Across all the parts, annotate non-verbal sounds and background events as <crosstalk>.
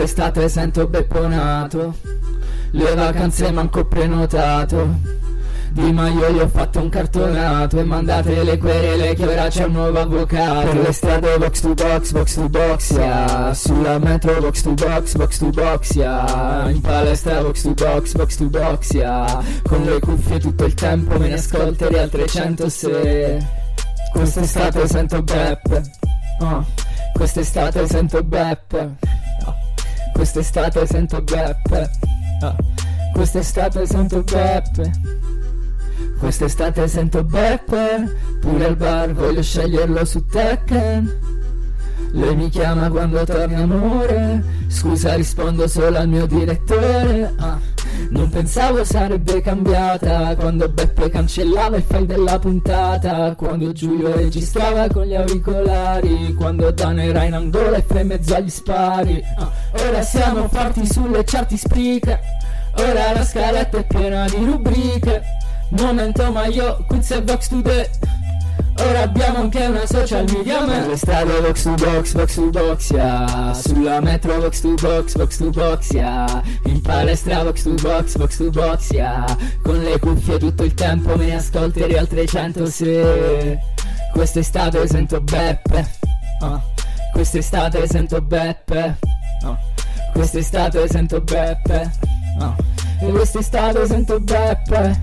Quest'estate sento bepponato. Le vacanze manco prenotato. Di Maio gli ho fatto un cartonato E mandate le querele che ora c'è un nuovo avvocato. Per le strade box to box, box to box, yeah. Sulla metro box to box, box to box, yeah. In palestra box to box, box to box, yeah. Con le cuffie tutto il tempo me ne ascolterei al 300 se. Quest'estate sento Beppe oh. Quest'estate sento Beppe. Quest'estate sento Beppe oh. Quest'estate sento Beppe Quest'estate sento Beppe Pure al bar voglio sceglierlo su Tekken lei mi chiama quando torna amore Scusa rispondo solo al mio direttore ah. Pensavo sarebbe cambiata Quando Beppe cancellava il file della puntata Quando Giulio registrava con gli auricolari Quando Dan era in angola e fa in mezzo agli spari ah. Ora siamo forti sulle chart spreaker Ora la scaletta è piena di rubriche Momento ma io quiz e Vox Today Ora abbiamo anche una social media man Le strade box to box, box to box, yeah Sulla metro box to box, box to box, yeah In palestra box to box, box to box, yeah Con le cuffie tutto il tempo me ne ascolterei al 300 se Quest'estate sento Beppe oh. Quest'estate sento Beppe oh. Quest'estate sento Beppe oh. E quest'estate sento Beppe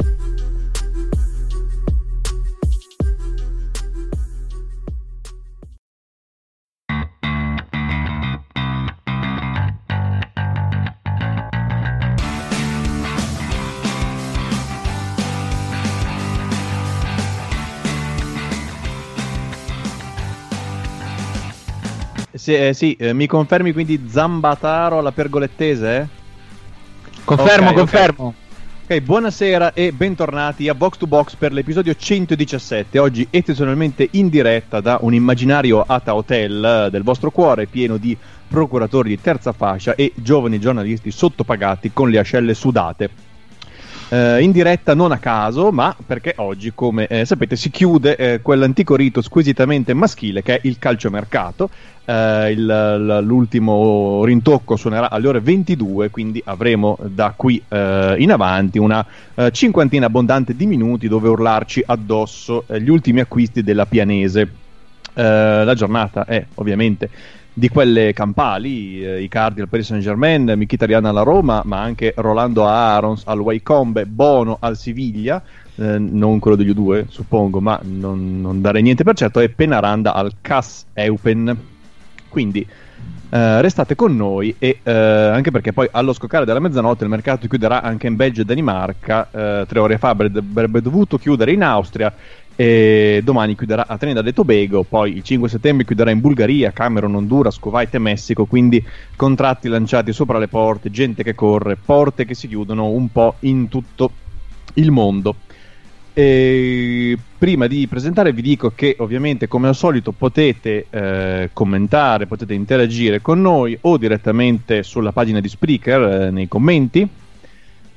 Sì, eh, sì eh, mi confermi quindi Zambataro alla pergolettese? Confermo, okay, confermo. Okay. ok, buonasera e bentornati a Box to Box per l'episodio 117. Oggi eccezionalmente in diretta da un immaginario Ata Hotel eh, del vostro cuore pieno di procuratori di terza fascia e giovani giornalisti sottopagati con le ascelle sudate. Uh, in diretta non a caso, ma perché oggi, come eh, sapete, si chiude eh, quell'antico rito squisitamente maschile che è il calciomercato. Uh, il, l'ultimo rintocco suonerà alle ore 22, quindi avremo da qui uh, in avanti una cinquantina abbondante di minuti dove urlarci addosso gli ultimi acquisti della Pianese. la giornata è ovviamente di quelle campali, eh, Icardi al Paris Saint Germain, Mkhitaryan alla Roma, ma anche Rolando Arons al Wycombe, Bono al Siviglia, eh, non quello degli U2 suppongo, ma non, non darei niente per certo, e Penaranda al Cas Eupen. Quindi eh, restate con noi e eh, anche perché poi allo scoccare della mezzanotte il mercato chiuderà anche in Belgio e Danimarca, eh, tre ore fa avrebbe dovuto chiudere in Austria e domani chiuderà a Trinidad e Tobago, poi il 5 settembre chiuderà in Bulgaria, Camerun, Honduras, Kuwait e Messico, quindi contratti lanciati sopra le porte, gente che corre, porte che si chiudono un po' in tutto il mondo. E prima di presentare vi dico che ovviamente come al solito potete eh, commentare, potete interagire con noi o direttamente sulla pagina di Spreaker eh, nei commenti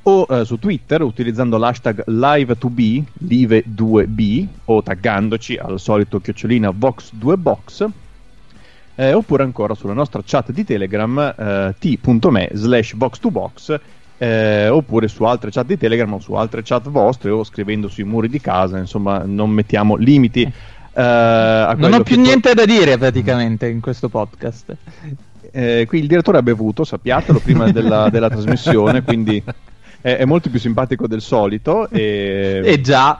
o eh, su Twitter utilizzando l'hashtag live2b, live2b o taggandoci al solito chiocciolina vox2box eh, oppure ancora sulla nostra chat di Telegram eh, t.me slash vox2box eh, oppure su altre chat di Telegram o su altre chat vostre o scrivendo sui muri di casa, insomma non mettiamo limiti. Eh, non ho più to- niente da dire praticamente in questo podcast. Eh, qui il direttore ha bevuto, sappiatelo, prima della, della trasmissione, quindi <laughs> è, è, molto più simpatico del solito. E, <laughs> e già,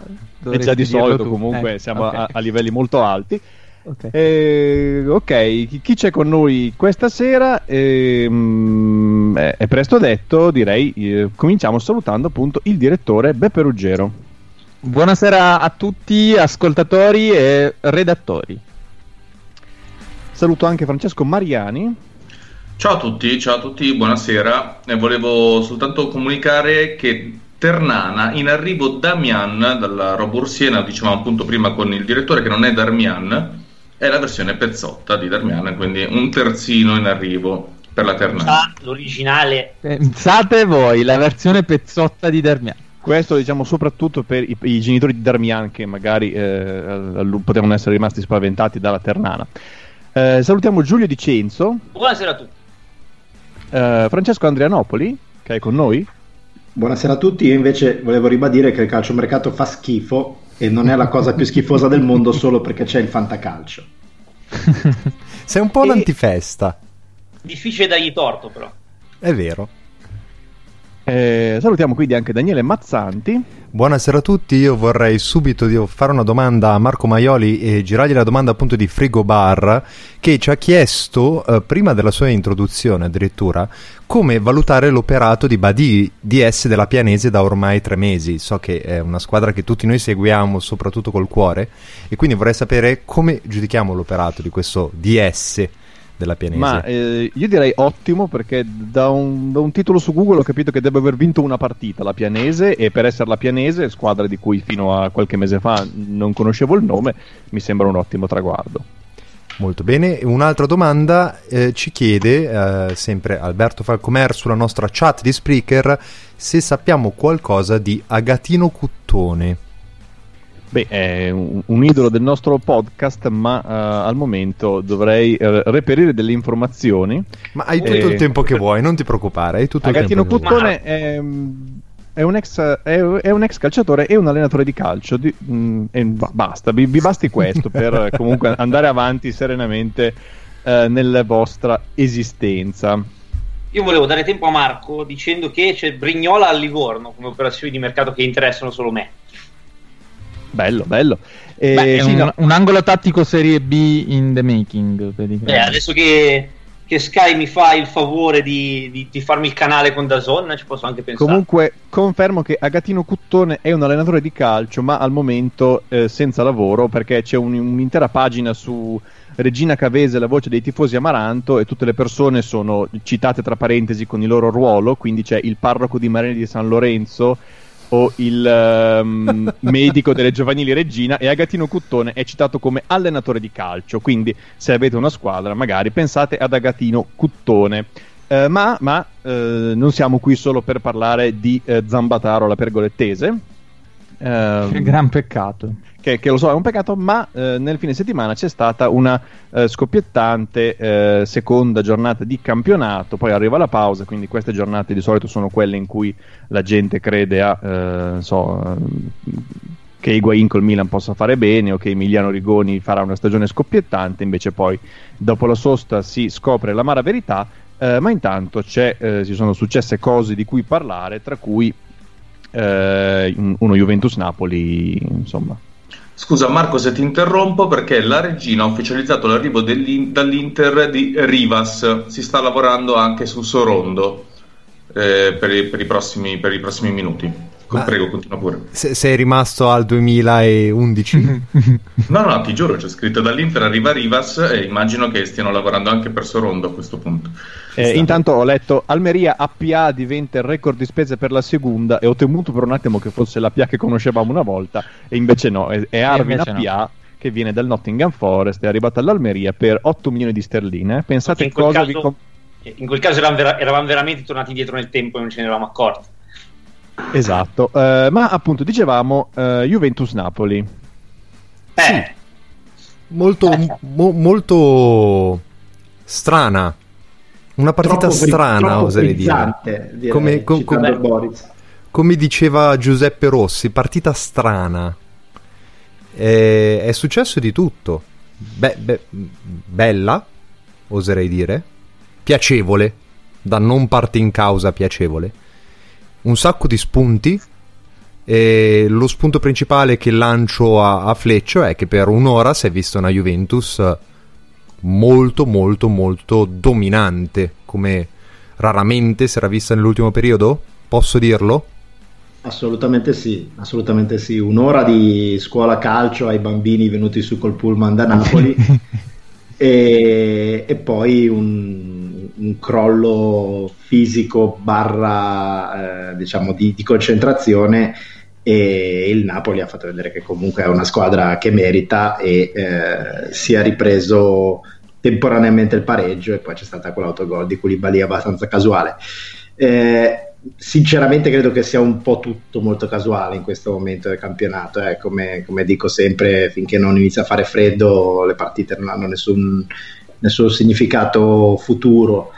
e già di solito tu. comunque eh, siamo okay. a, a, livelli molto alti. Okay. Eh, ok, chi c'è con noi questa sera? Eh, mh, è presto detto, direi. Eh, cominciamo salutando appunto il direttore Beppe Ruggero. Buonasera a tutti, ascoltatori e redattori. Saluto anche Francesco Mariani. Ciao a tutti, ciao a tutti, buonasera. E volevo soltanto comunicare che Ternana, in arrivo Damian dalla Roborsiena, dicevamo appunto prima con il direttore che non è Darmian, è la versione pezzotta di Darmian, quindi un terzino in arrivo per la Ternana. Ah, l'originale. Pensate voi, la versione pezzotta di Darmian. Questo diciamo soprattutto per i, i genitori di Darmian che magari eh, potevano essere rimasti spaventati dalla Ternana. Eh, salutiamo Giulio Di Cenzo. Buonasera a tutti. Uh, Francesco Andrianopoli, che è con noi. Buonasera a tutti, io invece volevo ribadire che il calciomercato fa schifo e non è la cosa più schifosa del mondo solo perché c'è il fantacalcio. <laughs> Sei un po' e... l'antifesta. Difficile dargli torto però. È vero. Eh, salutiamo quindi anche Daniele Mazzanti. Buonasera a tutti, io vorrei subito fare una domanda a Marco Maioli e girargli la domanda appunto di Frigo Bar che ci ha chiesto, eh, prima della sua introduzione addirittura, come valutare l'operato di Badi DS della Pianese da ormai tre mesi. So che è una squadra che tutti noi seguiamo soprattutto col cuore e quindi vorrei sapere come giudichiamo l'operato di questo DS della Pianese. Ma eh, io direi ottimo perché da un, da un, titolo su Google ho capito che deve aver vinto una partita la Pianese e per essere la Pianese, squadra di cui fino a qualche mese fa non conoscevo il nome, mi sembra un ottimo traguardo. Molto bene, un'altra domanda eh, ci chiede eh, sempre Alberto Falcomer sulla nostra chat di Spreaker se sappiamo qualcosa di Agatino Cuttone. Beh, è un, un, idolo del nostro podcast, ma uh, al momento dovrei uh, reperire delle informazioni. Ma hai tutto e... il tempo che vuoi, non ti preoccupare. Hai tutto Agattino Puttone è, è, un ex, è, è, un ex, calciatore e un allenatore di calcio. Di, mh, mm, e basta, vi, vi, basti questo <laughs> per comunque andare avanti serenamente uh, nella vostra esistenza. Io volevo dare tempo a Marco dicendo che c'è Brignola al Livorno come operazioni di mercato che interessano solo me. Bello, bello. E, Beh, sì, un, no. un, angolo tattico serie B in the making. Beh, adesso che, che, Sky mi fa il favore di, di, di, farmi il canale con Dazon, ci posso anche pensare. Comunque, confermo che Agatino Cuttone è un allenatore di calcio, ma al momento eh, senza lavoro perché c'è un, un'intera pagina su Regina Cavese, la voce dei tifosi Amaranto, e tutte le persone sono citate tra parentesi con il loro ruolo. Quindi c'è il parroco di Marina di San Lorenzo o il um, <laughs> medico delle giovanili Regina e Agatino Cuttone è citato come allenatore di calcio, quindi se avete una squadra magari pensate ad Agatino Cuttone. Uh, ma, ma uh, non siamo qui solo per parlare di uh, Zambataro la pergolettese. Che gran peccato. che, che, lo so è un peccato, ma eh, nel fine settimana c'è stata una eh, scoppiettante eh, seconda giornata di campionato, poi arriva la pausa, quindi queste giornate di solito sono quelle in cui la gente crede a, eh, so, che Higuain col Milan possa fare bene o che Emiliano Rigoni farà una stagione scoppiettante, invece poi dopo la sosta si scopre l'amara verità, eh, ma intanto eh, ci sono successe cose di cui parlare, tra cui uno Juventus-Napoli, insomma Scusa Marco se ti interrompo perché la regina ha ufficializzato l'arrivo dall'Inter di Rivas, si sta lavorando anche su Sorondo eh, per, i, per, i prossimi, per, i, prossimi, minuti. Ma Prego, continua pure. Se, sei rimasto al 2011? <laughs> no, no, ti giuro, c'è scritto dall'Inter arriva Rivas e immagino che stiano lavorando anche per Sorondo a questo punto. Eh, intanto ho letto Almeria APA diventa il record di spese per la seconda e ho temuto per un attimo che fosse la PA che conoscevamo una volta e invece no, è, è Arvin APA no. che viene dal Nottingham Forest, è arrivata all'Almeria per 8 milioni di sterline. Pensate in cosa caso, vi... In quel caso eravamo, vera- eravamo veramente tornati indietro nel tempo e non ce ne eravamo accorti. Esatto, uh, ma appunto dicevamo uh, Juventus-Napoli. Eh. Sì. Molto, eh. mo- molto strana. Una partita troppo strana, oserei dire. direi. Come, com- com- come, diceva Giuseppe Rossi, partita strana. E- è successo di tutto. Be- be- bella, oserei dire. Piacevole, da non parte in causa piacevole un sacco di spunti e lo spunto principale che lancio a, a Fleccio è che per un'ora si è vista una Juventus molto molto molto dominante come raramente si era vista nell'ultimo periodo posso dirlo? Assolutamente sì, assolutamente sì. Un'ora di scuola calcio ai bambini venuti su col pullman da Napoli <laughs> e, e, poi un, un, crollo fisico barra eh, diciamo di, di, concentrazione e il Napoli ha fatto vedere che comunque è una squadra che merita e eh, si è ripreso temporaneamente il pareggio e poi c'è stata quell'autogol di Koulibaly abbastanza casuale. Eh, sinceramente credo che sia un po' tutto molto casuale in questo momento del campionato. Eh. Come, come, dico sempre, finché non inizia a fare freddo, le partite non hanno nessun, nessun significato futuro.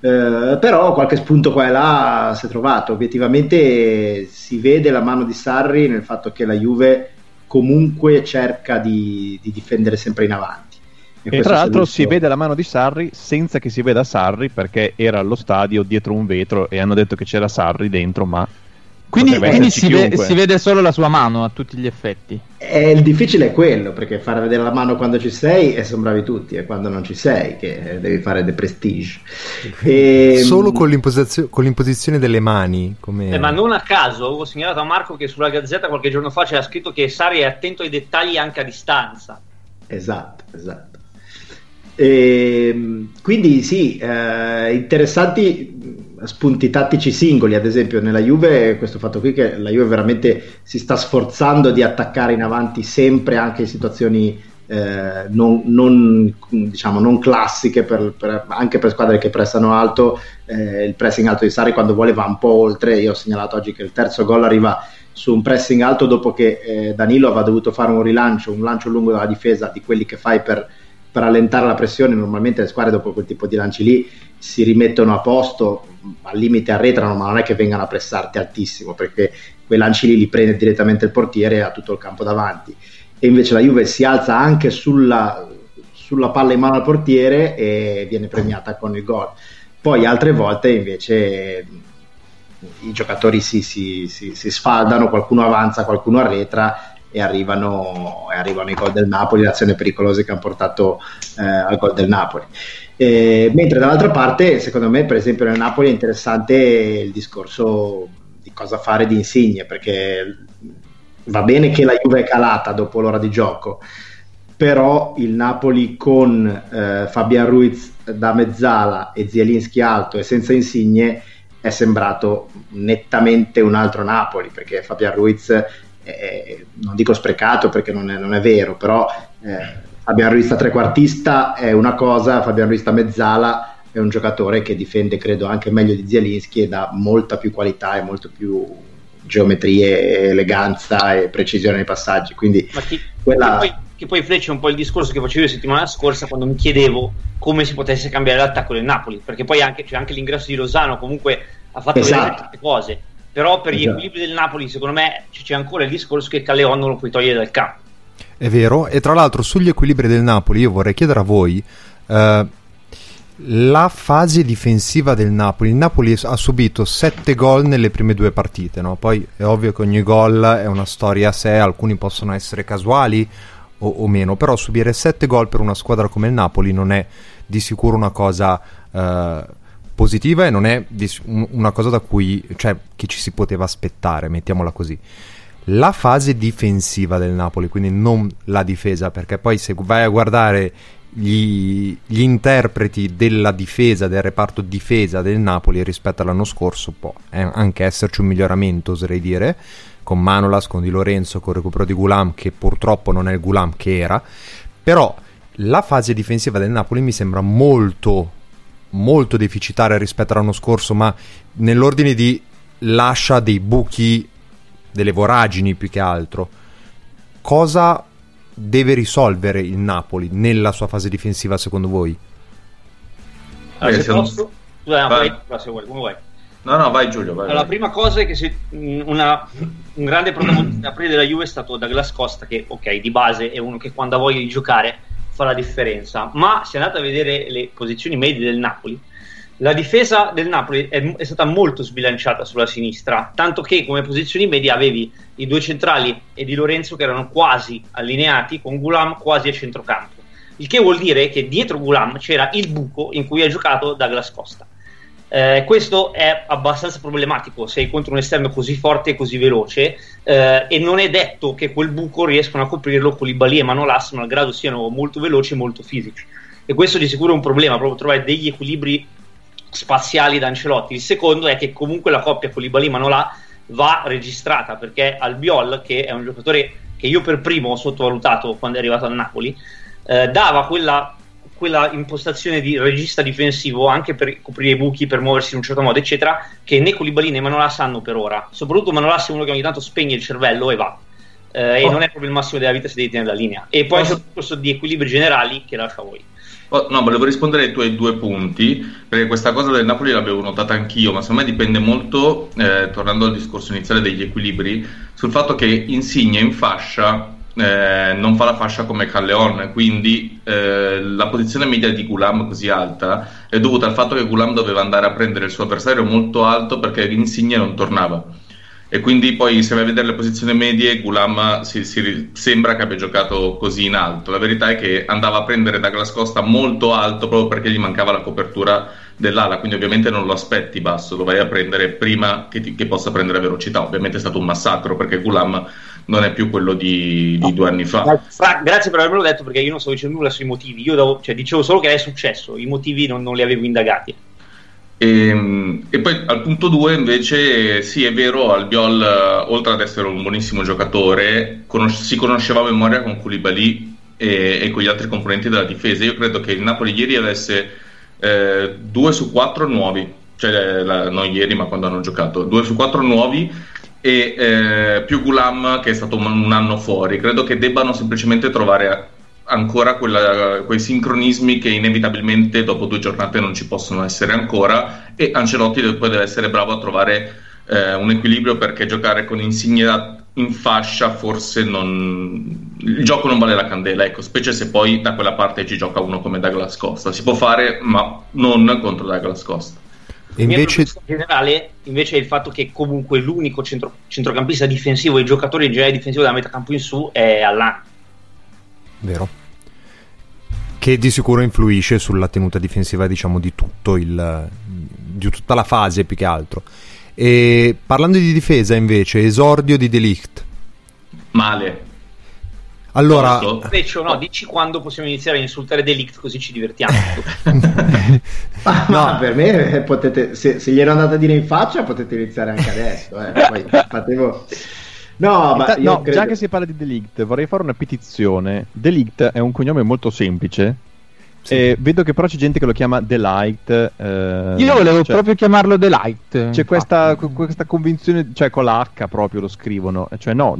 Eh, però qualche spunto qua e là si è trovato. Obiettivamente si vede la mano di Sarri nel fatto che la Juve comunque cerca di, di difendere sempre in avanti. E, e tra l'altro visto... si vede la mano di Sarri senza che si veda Sarri perché era allo stadio dietro un vetro e hanno detto che c'era Sarri dentro, ma quindi, quindi si, ve- si, vede solo la sua mano a tutti gli effetti. E il difficile è quello, perché fare vedere la mano quando ci sei e sono bravi tutti, e quando non ci sei che devi fare the prestige. E... Solo con, l'imposizio- con, l'imposizione delle mani. Come... Eh, ma non a caso, ho segnalato a Marco che sulla Gazzetta qualche giorno fa c'era scritto che Sari è attento ai dettagli anche a distanza. Esatto, esatto. E, ehm, quindi sì, eh, interessanti spunti tattici singoli, ad esempio nella Juve questo fatto qui che la Juve veramente si sta sforzando di attaccare in avanti sempre anche in situazioni eh, non, non, diciamo, non classiche per, per, anche per squadre che pressano alto eh, il pressing alto di Sari quando vuole va un po' oltre. Io ho segnalato oggi che il terzo gol arriva su un pressing alto dopo che eh, Danilo aveva dovuto fare un rilancio un lancio lungo dalla difesa di quelli che fai per per allentare la pressione, normalmente le squadre dopo quel tipo di lanci lì si rimettono a posto, al limite arretrano, ma non è che vengano a pressarti altissimo, perché quei lanci lì li prende direttamente il portiere ha tutto il campo davanti. E invece la Juve si alza anche sulla, sulla palla in mano al portiere e viene premiata con il gol. Poi altre volte invece i giocatori si, si, si, si sfaldano, qualcuno avanza, qualcuno arretra e arrivano, e arrivano i gol del Napoli, le azioni pericolose che hanno portato eh, al gol del Napoli. Eh, mentre dall'altra parte, secondo me, per esempio, nel Napoli è interessante il discorso di cosa fare di Insigne, perché va bene che la Juve è calata dopo l'ora di gioco, però il Napoli con eh, Fabian Ruiz da mezzala e Zielinski alto e senza Insigne è sembrato nettamente un altro Napoli, perché Fabian Ruiz eh, non dico sprecato perché non è, non è vero, però eh, Fabian Ruiz trequartista è una cosa, Fabian Ruiz mezzala è un giocatore che difende credo anche meglio di Zielinski e dà molta più qualità e molto più geometrie, eleganza e precisione nei passaggi. Quindi chi, quella... che, poi, che poi freccia un po' il discorso che facevo la settimana scorsa quando mi chiedevo come si potesse cambiare l'attacco del Napoli, perché poi anche, cioè anche l'ingresso di Lozano comunque ha fatto esatto. vedere certe cose però per gli esatto. equilibri del Napoli secondo me c'è ancora il discorso che Calleon non lo puoi togliere dal campo è vero e tra l'altro sugli equilibri del Napoli io vorrei chiedere a voi eh, la fase difensiva del Napoli. Il Napoli ha subito 7 gol nelle prime due partite. No? Poi è ovvio che ogni gol è una storia a sé, alcuni possono essere casuali o, o meno, però subire 7 gol per una squadra come il Napoli non è di sicuro una cosa eh, positiva e non è una cosa da cui, cioè, che ci si poteva aspettare, mettiamola così. La fase difensiva del Napoli, quindi non la difesa, perché poi se vai a guardare gli, gli interpreti della difesa, del reparto difesa del Napoli rispetto all'anno scorso, può anche esserci un miglioramento, oserei dire, con Manolas, con Di Lorenzo, con il recupero di Gulam, che purtroppo non è il Gulam che era, però la fase difensiva del Napoli mi sembra molto molto deficitaria rispetto all'anno scorso, ma nell'ordine di lascia dei buchi, delle voragini più che altro. Cosa deve risolvere il Napoli nella sua fase difensiva secondo voi? Allora, se posso... Scusa, vai. Vai, se vuoi, come vuoi. No, no, vai Giulio. Vai, allora, la prima cosa è che se, una, un grande protagonista aprile della Juve è stato Douglas Costa, che ok, di base è uno che quando ha voglia di giocare fa la differenza. Ma se andate a vedere le posizioni medie del Napoli, la difesa del Napoli è, è, stata molto sbilanciata sulla sinistra, tanto che come posizioni medie avevi i due centrali e Di Lorenzo che erano quasi allineati con Gulam quasi a centrocampo. Il che vuol dire che dietro Gulam c'era il buco in cui ha giocato Douglas Costa. Eh, questo è abbastanza problematico se hai contro un esterno così forte e così veloce eh, e non è detto che quel buco riescano a coprirlo con Libali e Manolas malgrado siano molto veloci e molto fisici. E questo di sicuro è un problema proprio trovare degli equilibri spaziali da Ancelotti. Il secondo è che comunque la coppia con Libali e Manolas va registrata perché Albiol che è un giocatore che io per primo ho sottovalutato quando è arrivato a Napoli eh, dava quella quella impostazione di regista difensivo anche per coprire i buchi, per muoversi in un certo modo, eccetera, che né Koulibaly né Manolas hanno per ora. Soprattutto Manolas è uno che ogni tanto spegne il cervello e va. eh, oh. e non è proprio il massimo della vita se devi tenere la linea. E poi oh. c'è un discorso di equilibri generali che lascio a voi. Oh, no, volevo rispondere ai tuoi due punti, perché questa cosa del Napoli l'avevo notata anch'io, ma secondo me dipende molto, eh, tornando al discorso iniziale degli equilibri, sul fatto che Insigne in fascia eh, non fa la fascia come Calleon, quindi eh, la posizione media di Gulam così alta è dovuta al fatto che Gulam doveva andare a prendere il suo avversario molto alto perché Insigne non tornava. E quindi poi se vai a vedere le posizioni medie Gulam si, si, sembra che abbia giocato così in alto. La verità è che andava a prendere Douglas Costa molto alto proprio perché gli mancava la copertura dell'ala quindi ovviamente non lo aspetti basso lo vai a prendere prima che, ti, che possa prendere velocità. Ovviamente è stato un massacro perché Gulam non è più quello di, di due anni fa. Fra, grazie per avermelo detto perché io non stavo dicendo nulla sui motivi. Io davo, cioè, dicevo solo che è successo i motivi non, non li avevo indagati. E, ehm, e, poi al punto 2 invece sì è vero Albiol oltre ad essere un buonissimo giocatore conos- si conosceva a memoria con Koulibaly e, e, con gli altri componenti della difesa. Io credo che il Napoli ieri avesse eh, 2 su 4 nuovi. Cioè la, non ieri ma quando hanno giocato. 2 su 4 nuovi e eh, più Gulam che è stato un, anno fuori. Credo che debbano semplicemente trovare ancora quella, quei sincronismi che inevitabilmente dopo due giornate non ci possono essere ancora e Ancelotti poi deve essere bravo a trovare eh, un equilibrio perché giocare con Insigne in fascia forse non il gioco non vale la candela ecco specie se poi da quella parte ci gioca uno come Douglas Costa. Si può fare ma non contro Douglas Costa e invece... in generale invece è il fatto che comunque l'unico centro, centrocampista difensivo e i giocatori in generale difensivo da metà campo in su è Allan Vero. Che di sicuro influisce sulla tenuta difensiva, diciamo, di tutto il. di tutta la fase più che altro. E parlando di difesa, invece, esordio di Delict. Male. Allora, invece, no, dici quando possiamo iniziare a insultare Delict così ci divertiamo. <laughs> ma, no, per me potete, se, se glielo andate a dire in faccia potete iniziare anche adesso. Eh. <laughs> Poi fatevo, No, ma ta- no, credo... già che si parla di Delict, vorrei fare una petizione. Delict è un cognome molto semplice. Sì. E vedo che però c'è gente che lo chiama Delight. Eh, Io volevo cioè, proprio chiamarlo Delight. C'è questa, questa, convinzione, cioè con la H proprio lo scrivono. Cioè, no,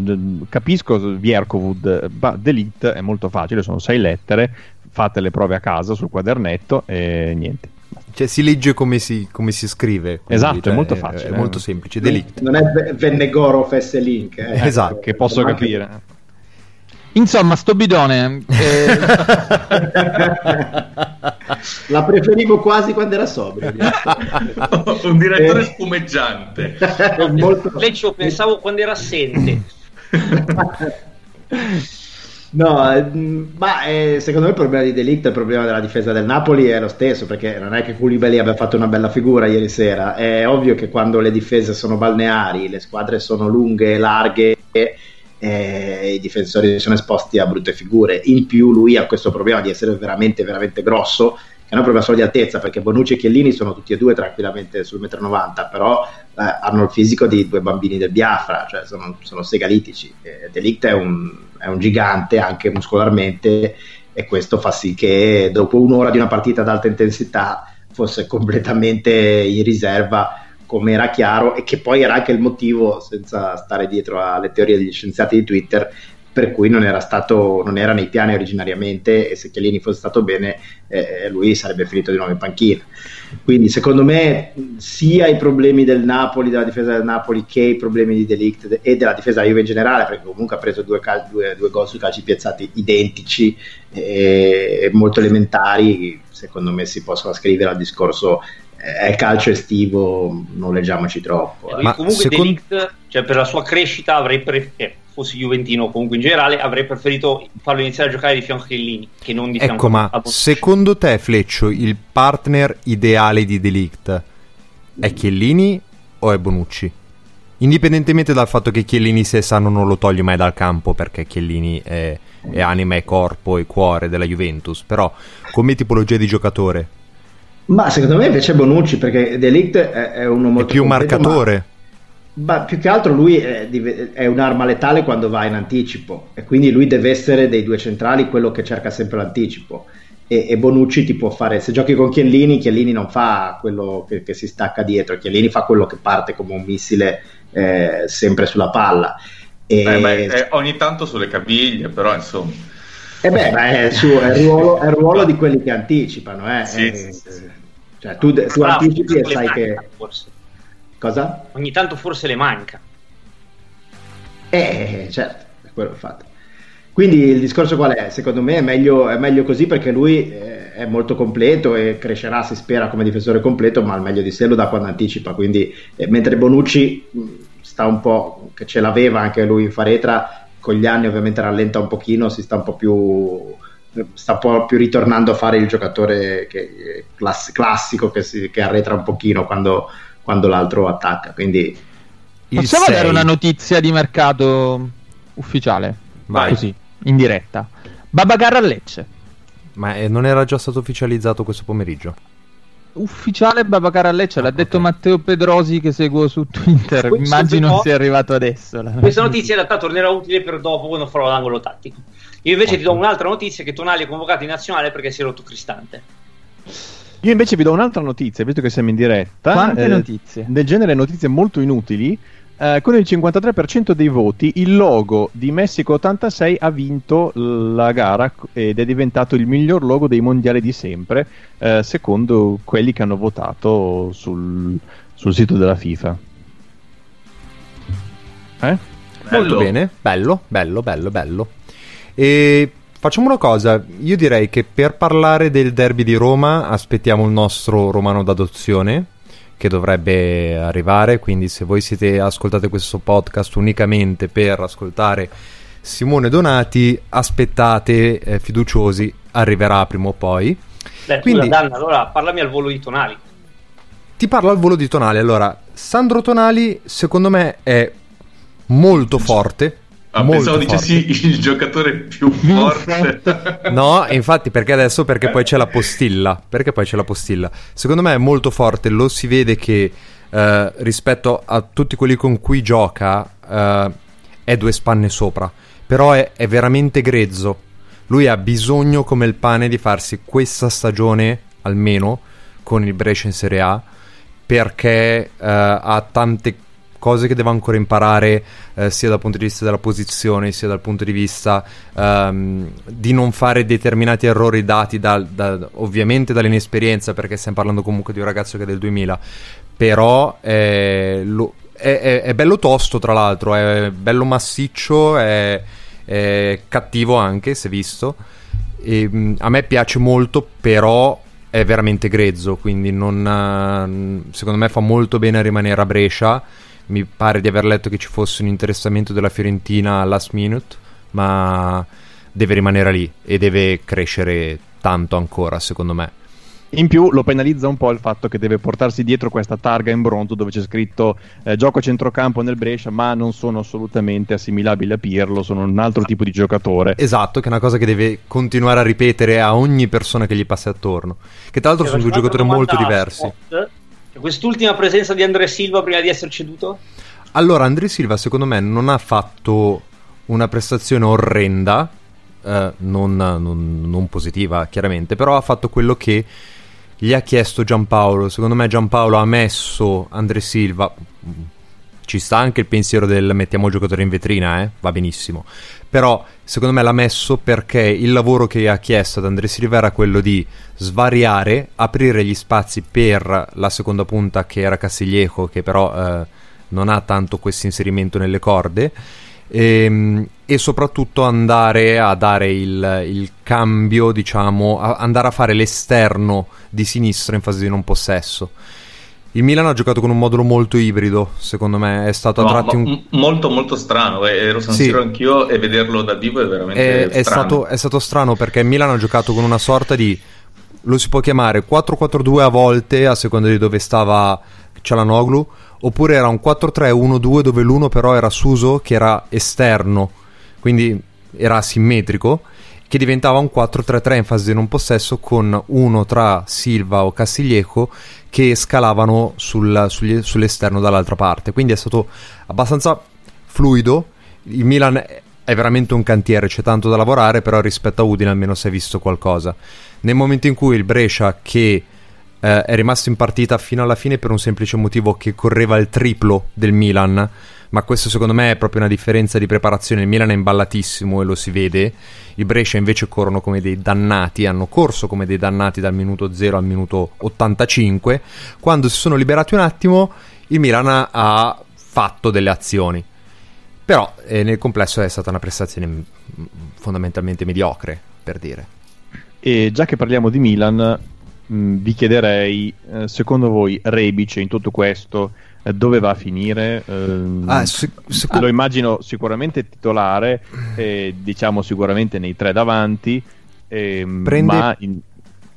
capisco Vierkovud, ma Delict è molto facile, sono sei lettere. Fate le prove a casa sul quadernetto e niente. Cioè, si legge come si, come si scrive. Quindi, esatto, cioè, è molto facile. È, è molto semplice. Delict. Non è Vennegorov S-Link. Eh. Esatto. Che posso capire. Insomma, sto bidone. Eh... <laughs> La preferivo quasi quando era sobrio. <laughs> Un direttore eh... spumeggiante. Molto... Invece pensavo quando era assente. <laughs> No, eh, ma eh, secondo me il problema di Delict, il problema della difesa del Napoli è lo stesso, perché non è che Koulibaly abbia fatto una bella figura ieri sera, è ovvio che quando le difese sono balneari, le squadre sono lunghe, e larghe, eh, i difensori sono esposti a brutte figure. In più lui ha questo problema di essere veramente, veramente grosso, che è un problema solo di altezza, perché Bonucci e Chiellini sono tutti e due tranquillamente sul 1,90 m, però eh, hanno il fisico di due bambini del Biafra, cioè sono, sono segalitici. Eh, Delict è un, è un gigante anche muscolarmente e questo fa sì che dopo un'ora di una partita ad alta intensità fosse completamente in riserva come era chiaro e che poi era anche il motivo, senza stare dietro alle teorie degli scienziati di Twitter, per cui non era, stato, non era nei piani originariamente e se Chiellini fosse stato bene eh, lui sarebbe finito di nuovo in panchina. Quindi secondo me sia i problemi del Napoli, della difesa del Napoli, che i problemi di Delict e della difesa della Juve in generale, perché comunque ha preso due, cal- due, due gol sui calci piazzati identici e molto elementari, secondo me si possono scrivere al discorso è calcio estivo, non leggiamoci troppo. Eh. Ma comunque secondo... Delict, cioè per la sua crescita avrei preferito, eh, fossi Juventino o comunque in generale, avrei preferito farlo iniziare a giocare di fianco a Chiellini, che non di fianco ecco, ma a secondo te Fleccio, il partner ideale di Delict è Chiellini o è Bonucci? Indipendentemente dal fatto che Chiellini se sano non lo toglie mai dal campo perché Chiellini è, è anima e corpo e cuore della Juventus, però come tipologia di giocatore ma secondo me invece Bonucci, perché Delict è, è uno molto... È più completo, marcatore. Ma, ma, più che altro lui è, è, un'arma letale quando va in anticipo e quindi lui deve essere dei due centrali quello che cerca sempre l'anticipo. E, e Bonucci ti può fare, se giochi con Chiellini, Chiellini non fa quello che, che si stacca dietro, Chiellini fa quello che parte come un missile eh, sempre sulla palla E... Eh beh, eh, ogni tanto sulle caviglie, però insomma. E eh beh, beh è, su, è, il ruolo, è, il ruolo, di quelli che anticipano. Eh. Sì, eh, sì, sì. Cioè, tu, tu anticipi e sai che... Forse. Cosa? Ogni tanto forse le manca. Eh, certo, è quello fatto. Quindi il discorso qual è? Secondo me è meglio, è meglio così perché lui eh, è molto completo e crescerà, si spera, come difensore completo, ma al meglio di sé lo dà quando anticipa. Quindi, eh, mentre Bonucci sta un po', che ce l'aveva anche lui in Faretra, con gli anni ovviamente rallenta un pochino, si sta un po' più sta un po' più ritornando a fare il giocatore che, class- classico che, si, che, arretra un pochino quando, quando l'altro attacca. Quindi Possiamo dare una notizia di mercato ufficiale? Vai. Così in diretta. Babacar a Lecce. Ma eh, non era già stato ufficializzato questo pomeriggio? Ufficiale Babacar a Lecce, ah, l'ha okay. detto Matteo Pedrosi che seguo su Twitter. Questo Immagino però... sia arrivato adesso. La... Questa notizia in realtà tornerà utile per dopo quando farò l'angolo tattico. Io invece okay. ti do un'altra notizia che Tonali è convocato in nazionale perché si è rotto Cristante. Io invece vi do un'altra notizia, visto che siamo in diretta. Quante eh, notizie? Del genere notizie molto inutili. Eh, con il 53% dei voti il logo di Messico 86 ha vinto la gara ed è diventato il miglior logo dei mondiali di sempre, eh, secondo quelli che hanno votato sul, sul sito della FIFA. Eh? Molto bene, bello, bello, bello, bello. E facciamo una cosa, io direi che per parlare del derby di Roma aspettiamo il nostro romano d'adozione che dovrebbe arrivare, quindi se voi siete ascoltate questo podcast unicamente per ascoltare Simone Donati, aspettate eh, fiduciosi, arriverà prima o poi. Beh, quindi, scusa, Dan, allora parlami al volo di Tonali. Ti parlo al volo di Tonali. Allora, Sandro Tonali secondo me è molto forte Ah, pensavo dicessi il giocatore più forte. no, infatti, perché adesso? Perché poi c'è la postilla. Perché poi c'è la postilla. Secondo me è molto forte. Lo si vede che eh, rispetto a tutti quelli con cui gioca eh, è due spanne sopra. Però è, è, veramente grezzo. Lui ha bisogno, come il pane, di farsi questa stagione almeno con il Brescia in Serie A. Perché eh, ha tante cose che deve ancora imparare eh, sia dal punto di vista della posizione sia dal punto di vista um, di non fare determinati errori dati da, da, ovviamente dall'inesperienza perché stiamo parlando comunque di un ragazzo che è del 2000 però eh, lo, è, è, è, bello tosto tra l'altro è bello massiccio è, è cattivo anche se visto. E, mm, a me piace molto però è veramente grezzo quindi non, secondo me fa molto bene a rimanere a Brescia mi pare di aver letto che ci fosse un interessamento della Fiorentina last minute, ma deve rimanere lì e deve crescere tanto ancora, secondo me. In più lo penalizza un po' il fatto che deve portarsi dietro questa targa in bronzo dove c'è scritto eh, gioco a centrocampo nel Brescia, ma non sono assolutamente assimilabili a Pirlo, sono un altro tipo di giocatore. Esatto, che è una cosa che deve continuare a ripetere a ogni persona che gli passa attorno. Che tra l'altro sono due giocatori molto diversi. Spot Quest'ultima presenza di Andrea Silva prima di essere ceduto? Allora, Andrea Silva secondo me non ha fatto una prestazione orrenda, eh, non, non, non, positiva chiaramente, però ha fatto quello che gli ha chiesto Giampaolo. Secondo me Giampaolo ha messo Andrea Silva, ci sta anche il pensiero del mettiamo il giocatore in vetrina, eh? va benissimo. Però secondo me l'ha messo perché il lavoro che ha chiesto ad Andrea Silva era quello di svariare, aprire gli spazi per la seconda punta che era Castiglieco, che però eh, non ha tanto questo inserimento nelle corde. E, ehm, e, soprattutto andare a dare il, il cambio, diciamo, a andare a fare l'esterno di sinistra in fase di non possesso il Milan ha giocato con un modulo molto ibrido, secondo me è stato no, a tratti un... molto molto strano, eh, ero San sì. anch'io e vederlo dal vivo è veramente è, strano. È stato, è stato strano perché il Milan ha giocato con una sorta di lo si può chiamare 4-4-2 a volte a seconda di dove stava Cialanoglu oppure era un 4-3-1-2 dove l'uno però era Suso che era esterno quindi era asimmetrico che diventava un 4-3-3 in fase di non possesso con uno tra Silva o Castiglieco che scalavano sul, sugli, sull'esterno dall'altra parte. Quindi è stato abbastanza fluido. Il Milan è veramente un cantiere, c'è tanto da lavorare, però rispetto a Udine almeno si è visto qualcosa. Nel momento in cui il Brescia, che eh, è rimasto in partita fino alla fine per un semplice motivo che correva il triplo del Milan, ma questo secondo me è proprio una differenza di preparazione. Il Milan è imballatissimo e lo si vede. I Brescia invece corrono come dei dannati, hanno corso come dei dannati dal minuto 0 al minuto 85. Quando si sono liberati un attimo, il Milan ha fatto delle azioni. Però eh, nel complesso è stata una prestazione mm, fondamentalmente mediocre, per dire. E già che parliamo di Milan, mh, vi chiederei, eh, secondo voi Rebic in tutto questo dove va a finire? Ehm, Ah, se- se- lo immagino sicuramente titolare, eh, diciamo sicuramente nei tre davanti, ehm, Prende- ma in-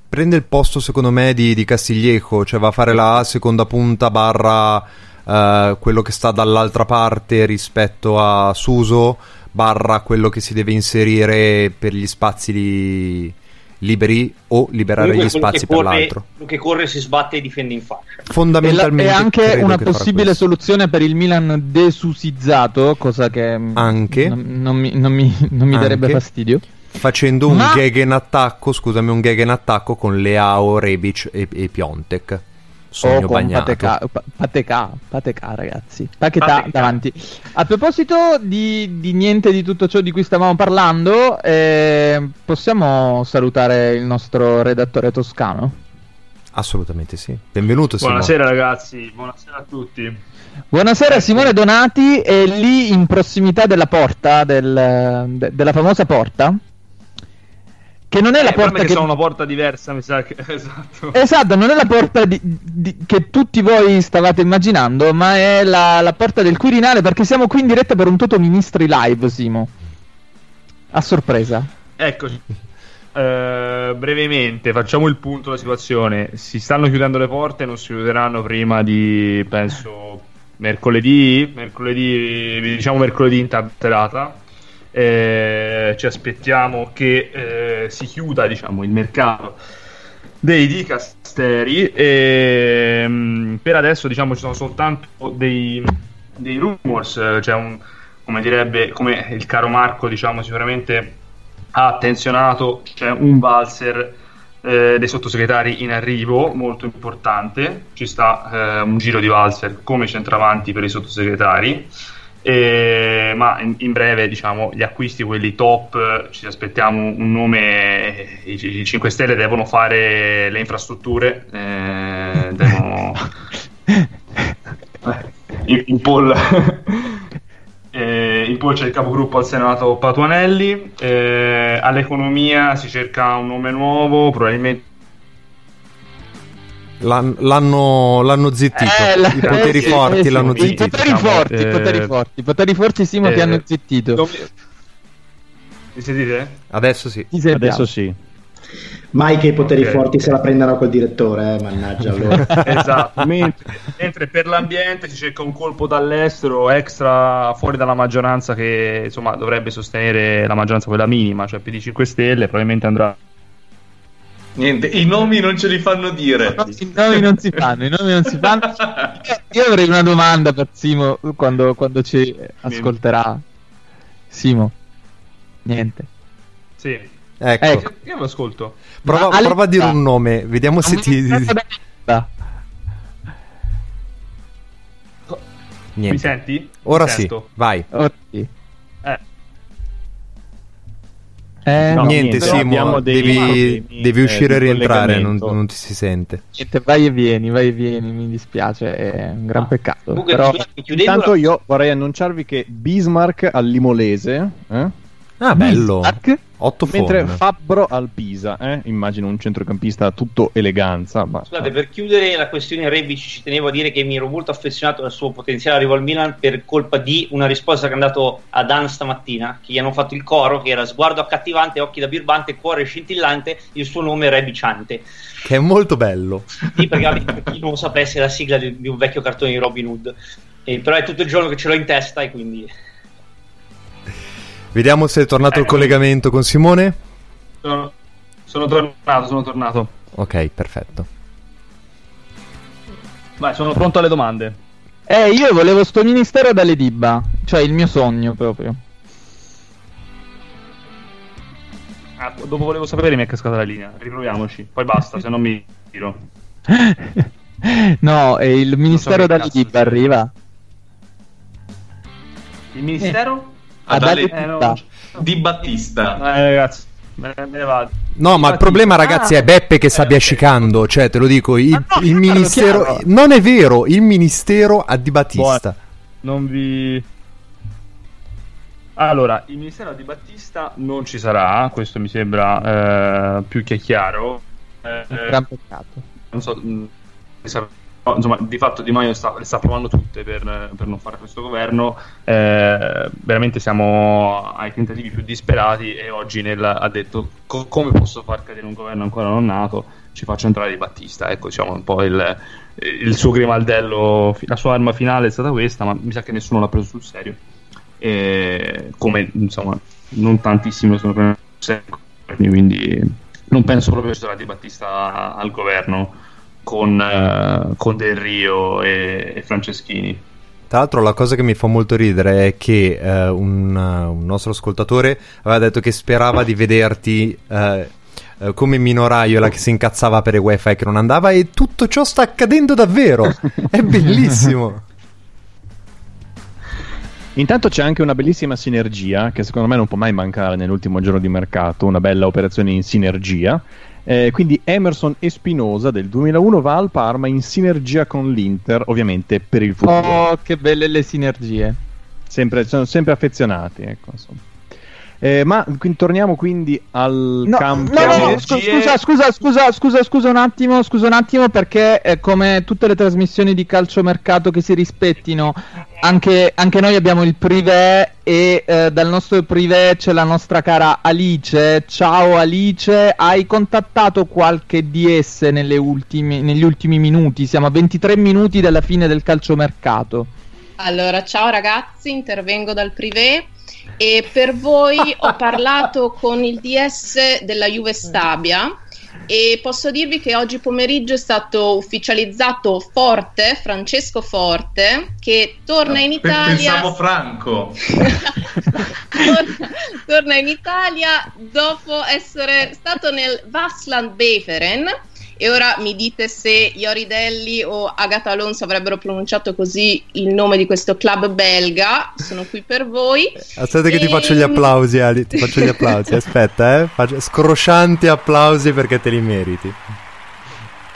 prende il posto secondo me di, di Castiglieco, cioè va a fare la seconda punta barra eh, quello che sta dall'altra parte rispetto a Suso, barra quello che si deve inserire per gli spazi li- liberi o liberare Comunque gli spazi per corre- l'altro. quello che corre si sbatte e difende in fascia. E, la- Fondamentalmente e anche una possibile soluzione per il Milan desusizzato, cosa che mm, Anche. non, non mi, non mi- <laughs> non mi darebbe Anche. fastidio. facendo un Ma- gag in attacco, scusami, un gag in attacco con Leao, Rebic e, e Piontek. Sogno o con bagnato. Pateca, Pa- Pateca, Pateca, ragazzi. Pateca. davanti. A proposito di, di niente di tutto ciò di cui stavamo parlando, eh, possiamo salutare il nostro redattore toscano? Assolutamente sì. Benvenuto Simone. Buonasera ragazzi, buonasera a tutti. Buonasera Simone Donati, è lì in prossimità della porta, del- de- della famosa porta, che non è la Eh, problema porta che che... sono una porta diversa, mi sa che <laughs> esatto. Esatto, non è la porta di- di- che tutti voi stavate immaginando, ma è la, la porta del Quirinale perché siamo qui in diretta per un Toto Ministri live, Simo. A sorpresa. Eccoci. Eh, brevemente facciamo il punto della situazione. Si stanno chiudendo le porte, non si chiuderanno prima di penso mercoledì. Mercoledì, diciamo mercoledì in tarda serata. Eh, ci aspettiamo che eh, si chiuda diciamo, il mercato dei dicasteri. E, mm, per adesso diciamo, ci sono soltanto dei, dei rumors. eh, C'è un, come direbbe, come il caro Marco, diciamo, sicuramente ha attenzionato, c'è un valzer eh, dei sottosegretari in arrivo molto importante, ci sta eh, un giro di valzer come centravanti per i sottosegretari, e- ma in, in breve diciamo gli acquisti, quelli top, eh, ci aspettiamo un nome, i, i 5 Stelle devono fare le infrastrutture, eh, devono... <laughs> Eh, in, in poll. <laughs> Eh, in poi c'è il capogruppo al Senato Patuanelli, eh, all'economia si cerca un nome nuovo, probabilmente L'han- l'hanno, l'hanno zittito. Eh, la- I poteri eh, sì, forti eh, sì, l'hanno I zittito. poteri diciamo, forti, i eh, poteri forti, i poteri forti, Simo, ti eh, hanno zittito. Dove- Mi sentite? Adesso sì. Adesso sì. Mai che i poteri Ok. forti se la prendano col direttore, eh, mannaggia allora. <laughs> Esatto, mentre, mentre per l'ambiente si cerca un colpo dall'estero extra fuori dalla maggioranza che insomma dovrebbe sostenere la maggioranza quella minima, cioè PD 5 Stelle, probabilmente andrà Niente, i nomi non ce li fanno dire. No, I nomi non si fanno, i nomi non si fanno. <laughs> Io avrei una domanda per Simo quando, quando ci ascolterà. Simo, niente. Sì. Ecco, Ecco. Io lo ascolto. prova, prova a dire un nome, vediamo se ti... Niente. Mi senti? Ora Mi sì, vai. Oh, sì. Eh, No, niente, niente, Simo, abbiamo dei devi, problemi, devi eh, uscire e rientrare, non, non ti si sente. niente, vai e vieni, vai e vieni, mi dispiace, è un gran peccato. Comunque, Però... Intanto la- io vorrei annunciarvi che Bismarck al Limolese, eh? Ah, bello. Bismarck? Otto mentre forme. Fabbro al Pisa, eh? immagino un centrocampista tutto eleganza. Ma... Scusate, per chiudere la questione Rebic ci tenevo a dire che mi ero molto affezionato al suo potenziale arrivo al Milan per colpa di una risposta che è andato a Dan stamattina, che gli hanno fatto il coro, che era sguardo accattivante, occhi da birbante, cuore scintillante, il suo nome è Rebiciante. Che è molto bello. Sì, perché per chi non lo sapesse è la sigla di, di un vecchio cartone di Robin Hood. E, però è tutto il giorno che ce l'ho in testa e quindi... Vediamo se è tornato il Ecco. collegamento con Simone. sono, sono tornato, sono tornato. Ok, perfetto. Vai, sono pronto alle domande. Eh, io volevo sto ministero dalle Dibba, cioè il mio sogno proprio. Ah, dopo volevo sapere mi è cascata la linea. Riproviamoci. Poi basta, se non mi tiro. <laughs> no, e il ministero che dalle Dibba arriva. Il ministero? Ad Ad Ale- Eh, no. Di Battista. Eh, ragazzi, me me ne vado. No, ma il problema, ragazzi, è Beppe che sta biascicando. Cioè, te lo dico, il, Ah, no, il ministero. chiaro. Non è vero, il ministero ha Di Battista. Non vi. Allora, il ministero di Battista non ci sarà, questo mi sembra eh, più che chiaro. Eh, Un gran peccato. non so, mh, sa- no, insomma, di fatto Di Maio sta, le sta provando tutte per, per non fare questo governo. Eh, veramente siamo ai tentativi più disperati e oggi nel- ha detto "Co- come posso far cadere un governo ancora non nato? Ci faccio entrare Di Battista. Ecco, diciamo un po' il, il suo grimaldello, la sua arma finale è stata questa, ma mi sa che nessuno l'ha preso sul serio. E come insomma, non tantissimi lo sono preso sul serio, quindi non penso proprio che ci sarà Di Battista al governo con, eh, con Del Rio e, e Franceschini. Tra l'altro, la cosa che mi fa molto ridere è che eh, un, uh, un nostro ascoltatore aveva detto che sperava di vederti eh, eh, come Minoraiola che si incazzava per il wifi che non andava, e tutto ciò sta accadendo davvero. <laughs> È bellissimo. Intanto c'è anche una bellissima sinergia che secondo me non può mai mancare nell'ultimo giorno di mercato, una bella operazione in sinergia. Eh, quindi Emerson Espinosa del 2001 va al Parma in sinergia con l'Inter, ovviamente per il futuro. Oh, che belle le sinergie. Sempre, sono sempre affezionati, ecco, insomma. Eh, ma torniamo quindi al No, campo. no, no, no, scu- scusa, scusa, scusa, scusa, scusa un attimo, scusa un attimo perché eh, come tutte le trasmissioni di calciomercato che si rispettino, anche, anche noi abbiamo il privé e eh, dal nostro privé c'è la nostra cara Alice. Ciao Alice, hai contattato qualche DS nelle ultimi- negli ultimi minuti? Siamo a 23 minuti dalla fine del calciomercato. Allora, ciao ragazzi, intervengo dal privé e per voi ho <laughs> parlato con il DS della Juve Stabia e posso dirvi che oggi pomeriggio è stato ufficializzato Forte, Francesco Forte, che torna in Italia. Pensavo Franco. <laughs> torna, torna in Italia dopo essere stato nel Vasland Beveren. E ora mi dite se Ioridelli o Agatha Alonso avrebbero pronunciato così il nome di questo club belga. Sono qui per voi. Aspetta, che ti E- faccio gli applausi, Ali. Ti faccio gli applausi. <laughs> Aspetta, eh. Faccio scroscianti applausi perché te li meriti.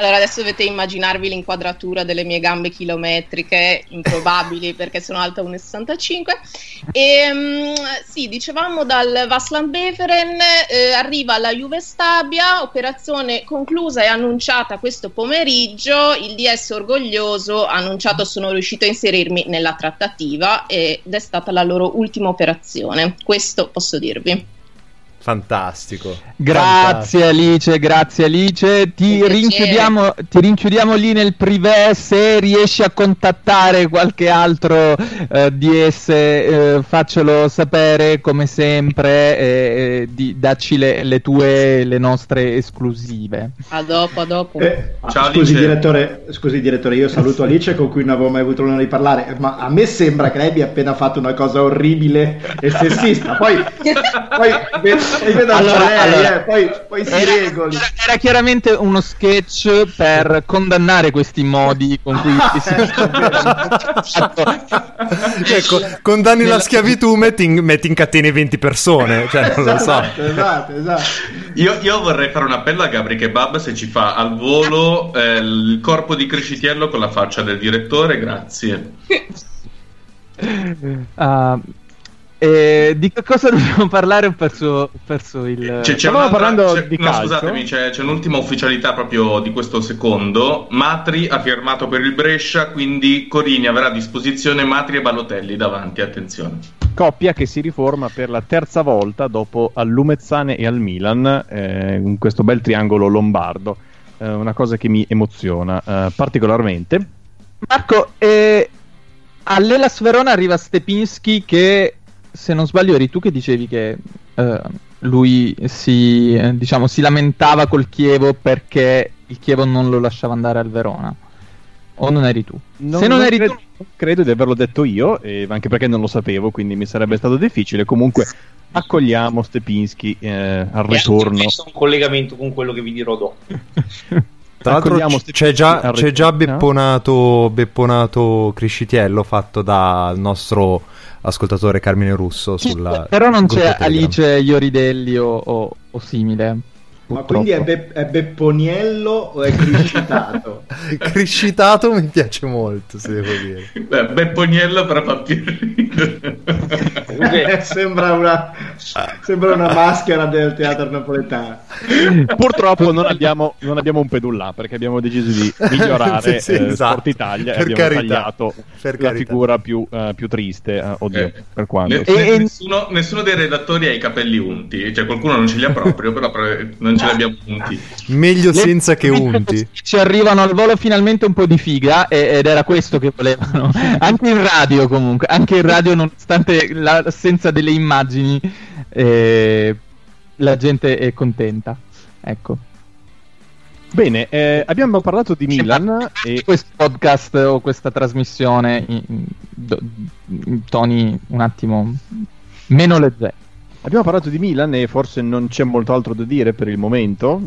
Allora, adesso dovete immaginarvi l'inquadratura delle mie gambe chilometriche, improbabili <laughs> perché sono alta 1,65. E mm, sì, dicevamo dal Vasland Beveren, eh, arriva la Juve Stabia, operazione conclusa e annunciata questo pomeriggio. Il DS orgoglioso ha annunciato sono riuscito a inserirmi nella trattativa ed è stata la loro ultima operazione. Questo posso dirvi. Fantastico. Grazie Alice, grazie Alice. Ti rinchiudiamo, ti rinchiudiamo lì nel privé. Se riesci a contattare qualche altro eh, DS, eh, faccelo sapere come sempre. eh, eh, di- dacci le, le tue, le nostre esclusive. A dopo, a dopo. Eh, Ciao, scusi, Alice. direttore, scusi direttore, io saluto Alice con cui non avevo mai avuto l'onore di parlare, ma a me sembra che lei abbia appena fatto una cosa orribile e sessista. Poi, <laughs> poi Allora, lei, allora. eh, poi, poi si Era, regoli. era- era chiaramente uno sketch per condannare questi modi con cui ecco, condanni la schiavitù, metti in, metti in catene 20 persone. Cioè, non lo so. Esatto, esatto, esatto. Io, io vorrei fare un appello a Gabri Kebab se ci fa al volo eh, il corpo di Crescitiello con la faccia del direttore, grazie. Ah, eh, di che cosa <laughs> dobbiamo parlare? Ho perso, ho perso il. C'è, c'è parlando c'è- di no, calcio? scusatemi, c'è, c'è un'ultima ufficialità proprio di questo secondo. Matri ha firmato per il Brescia, quindi Corini avrà a disposizione Matri e Balotelli davanti, attenzione. coppia che si riforma per la terza volta dopo al Lumezzane e al Milan eh, in questo bel triangolo lombardo. Eh, una cosa che mi emoziona eh, particolarmente. Marco, eh, all'Elas Verona arriva Stepinski che, se non sbaglio, eri tu che dicevi che eh, lui si, eh, diciamo, si lamentava col Chievo perché il Chievo non lo lasciava andare al Verona. O non eri tu? se non, eri credo, tu, credo di averlo detto io, e anche perché non lo sapevo, quindi mi sarebbe stato difficile. Comunque accogliamo Stepinski eh, al E ritorno. questo è un collegamento con quello che vi dirò dopo. <laughs> Tra l'altro c'è già, c'è già bepponato, bepponato Criscitiello fatto dal nostro ascoltatore Carmine Russo sulla Però non c'è. Alice Ioridelli o, o- o simile. Ma purtroppo. quindi è, Be- è Bepponiello o è criscitato? <laughs> Criscitato mi piace molto, se devo dire. Beh, Bepponiello però fa più ridere. Eh, <laughs> sembra, una, sembra una maschera del teatro napoletano. Purtroppo non abbiamo, non abbiamo un pedullà perché abbiamo deciso di <laughs> migliorare Sì, sì, eh, esatto. Sport Italia e Per abbiamo carità. tagliato Per la carità. figura più, eh, più triste. eh, oddio, Eh, per quanto. Ne- ne- nessuno, nessuno dei redattori ha i capelli unti, cioè qualcuno non ce li ha proprio, però non ce li abbiamo unti. Meglio Le- senza che unti. Ci arrivano al volo finalmente un po' di figa e- ed era questo che volevano. <laughs> Anche in radio comunque, anche in radio nonostante l'assenza delle immagini eh, la gente è contenta. Ecco. Bene, eh, abbiamo parlato di Milan e questo podcast o questa trasmissione in, in- do- in toni un attimo meno leggeri. Abbiamo parlato di Milan e forse non c'è molto altro da dire per il momento.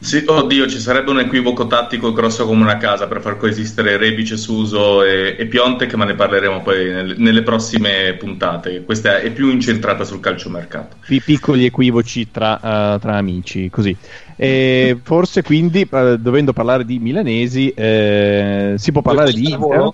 Sì, oddio, ci sarebbe un equivoco tattico grosso come una casa per far coesistere Rebice, Suso e, e Piontek, ma ne parleremo poi nelle, nelle prossime puntate. Questa è più incentrata sul calciomercato. Pi- piccoli equivoci tra, eh, tra amici, così. E forse quindi, eh, dovendo parlare di milanesi, eh, si può parlare di Inter.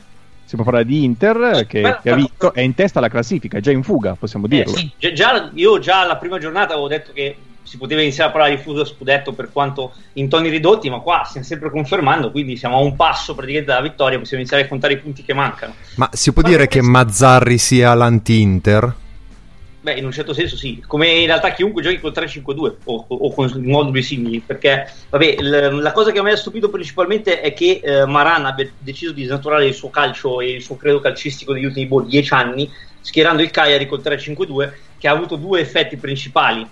Si può parlare di Inter eh, che, che ha vinto, è in testa alla classifica, è già in fuga, possiamo Eh, dirlo. sì, gi- già- io già alla prima giornata avevo detto che si poteva iniziare a parlare di fuso scudetto per quanto in toni ridotti, ma qua stiamo sempre confermando, quindi siamo a un passo praticamente dalla vittoria, possiamo iniziare a contare i punti che mancano. Ma si può dire che Mazzarri sia l'anti-Inter? Beh, in un certo senso sì, come in realtà chiunque giochi col 3-5-2 o, o- con moduli simili, perché vabbè, l- la cosa che a me ha stupito principalmente è che eh, Maran abbia deciso di snaturare il suo calcio e il suo credo calcistico degli ultimi boh, 10 anni, schierando il Cagliari col 3-5-2, che ha avuto due effetti principali.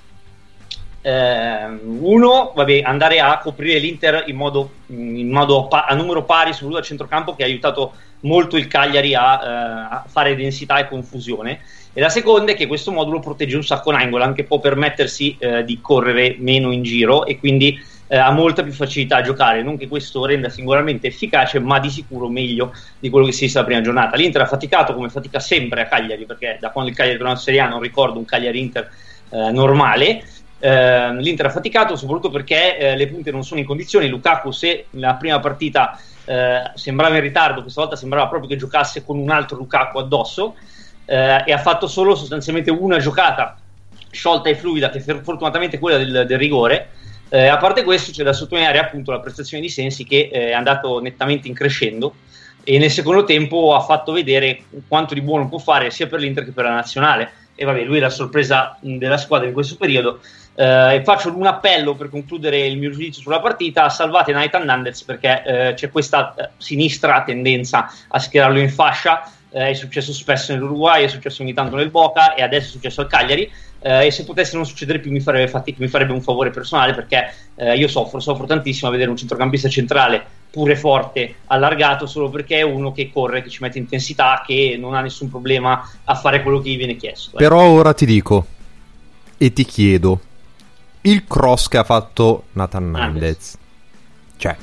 Eh, uno, vabbè, andare a coprire l'Inter in modo, in modo pa- a numero pari sul a centrocampo che ha aiutato molto il Cagliari a, eh, a fare densità e confusione. E la seconda è che questo modulo protegge un sacco Nainggolan che può permettersi eh, di correre meno in giro e quindi eh, ha molta più facilità a giocare. Non che questo renda singolarmente efficace, ma di sicuro meglio di quello che si è visto la prima giornata. L'Inter ha faticato come fatica sempre a Cagliari, perché da quando il Cagliari torna in Serie A non ricordo un Cagliari-Inter eh, normale. Eh, L'Inter ha faticato soprattutto perché eh, le punte non sono in condizioni. Lukaku, se nella prima partita eh, sembrava in ritardo, questa volta sembrava proprio che giocasse con un altro Lukaku addosso eh, e ha fatto solo sostanzialmente una giocata sciolta e fluida, che for- fortunatamente quella del, del rigore. Eh, a parte questo, c'è da sottolineare appunto la prestazione di Sensi che eh, è andato nettamente in crescendo e nel secondo tempo ha fatto vedere quanto di buono può fare sia per l'Inter che per la nazionale. E vabbè, lui è la sorpresa della squadra in questo periodo. Eh, faccio un appello per concludere il mio giudizio sulla partita: salvate Nathan Nandez perché eh, c'è questa eh, sinistra tendenza a schierarlo in fascia. Eh, è successo spesso nell'Uruguay, è successo ogni tanto nel Boca e adesso è successo al Cagliari. Eh, e se potesse non succedere più mi farebbe, fatti- mi farebbe un favore personale perché eh, io soffro, soffro tantissimo a vedere un centrocampista centrale pure forte, allargato solo perché è uno che corre, che ci mette intensità, che non ha nessun problema a fare quello che gli viene chiesto. Però ora ti dico e ti chiedo il cross che ha fatto Nathan Nandez. Cioè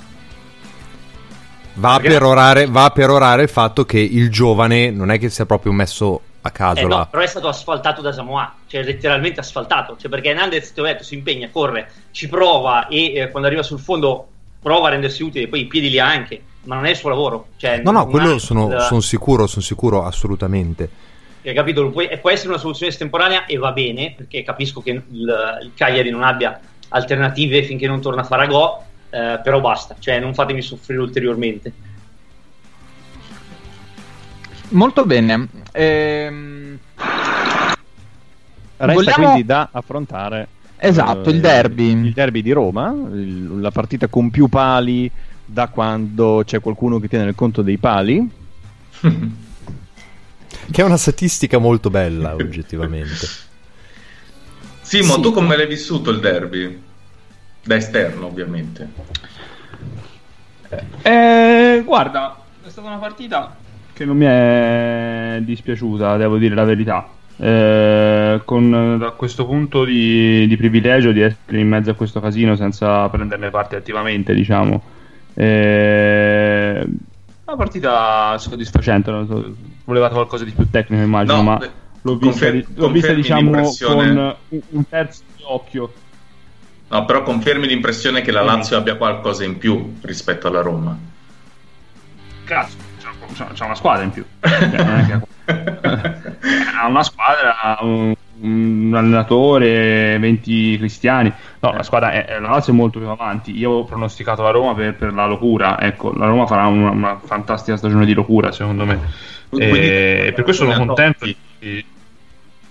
va Perché- perorare, va a perorare il fatto che il giovane non è che sia proprio messo a caso Eh, là. no, però è stato asfaltato da Samoa, cioè letteralmente asfaltato, cioè perché Nandez ti ho detto si impegna, corre, ci prova e eh, quando arriva sul fondo prova a rendersi utile, poi i piedi li ha anche, ma non è il suo lavoro. Cioè, No, no, quello sono, il- sono sicuro, sono sicuro assolutamente. Hai capito? Può, può essere una soluzione estemporanea e va bene, perché capisco che il, il Cagliari non abbia alternative finché non torna a Faragò, eh, però basta, cioè non fatemi soffrire ulteriormente. Molto bene. Ehm, Resta vogliamo- quindi da affrontare Esatto, eh, il derby. il derby di Roma, il- la partita con più pali da quando c'è qualcuno che tiene il conto dei pali. <laughs> Che è una statistica molto bella, oggettivamente. Simo, Sì. tu come l'hai vissuto il derby? Da esterno, ovviamente. Eh, guarda, è stata una partita che non mi è dispiaciuta, devo dire la verità. Eh, con da questo punto di, di privilegio di essere in mezzo a questo casino senza prenderne parte attivamente, diciamo. Eh, una partita soddisfacente, so, volevate qualcosa di più tecnico immagino, No, ma l'ho vista, confer- l'ho vista diciamo con un- un terzo di occhio. No, però confermi l'impressione che la Lazio abbia qualcosa in più rispetto alla Roma. Cazzo, c'ha una squadra in più. Cioè, ha una squadra, un, un allenatore, 20 cristiani. No, la squadra è, la Lazio è molto più avanti. Io ho pronosticato la Roma per, per la locura. Ecco, la Roma farà una, una fantastica stagione di locura, secondo me. Quindi- E per questo sono contento. di-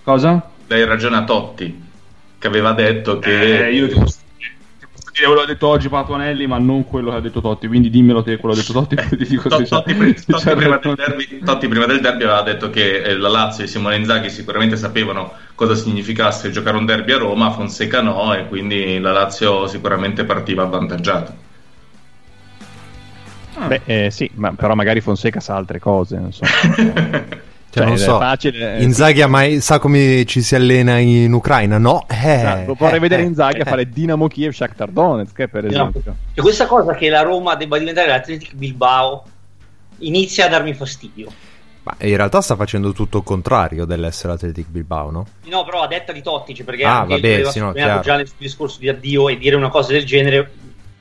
Cosa? Dai ragione a Totti, che aveva detto che... Eh, io ti posso, ti posso dire quello che ha detto oggi Patuanelli, ma non quello che ha detto Totti. Quindi dimmelo te quello che ha detto Totti. <laughs> poi ti dico se Totti, Totti prima del derby, Totti prima del derby aveva detto che eh, la Lazio e Simone Inzaghi sicuramente sapevano cosa significasse giocare un derby a Roma, Fonseca no, e quindi la Lazio sicuramente partiva avvantaggiata. Beh, eh, sì, ma però magari Fonseca sa altre cose, non so. <laughs> Cioè, non è so, facile, eh, Inzaghi ha mai, sa come ci si allena in Ucraina? No? Eh, Esatto, vorrei eh, vedere eh, Inzaghi a eh. fare Dinamo Kiev Shakhtar Donetsk, eh, per esempio. E questa cosa che la Roma debba diventare l'Atletic Bilbao inizia a darmi fastidio. Ma in realtà sta facendo tutto il contrario dell'essere Athletic Bilbao, no? No, però a detta di Totti, cioè perché Ah, anche vabbè, lui aveva sì, no, già nel suo discorso di addio e dire una cosa del genere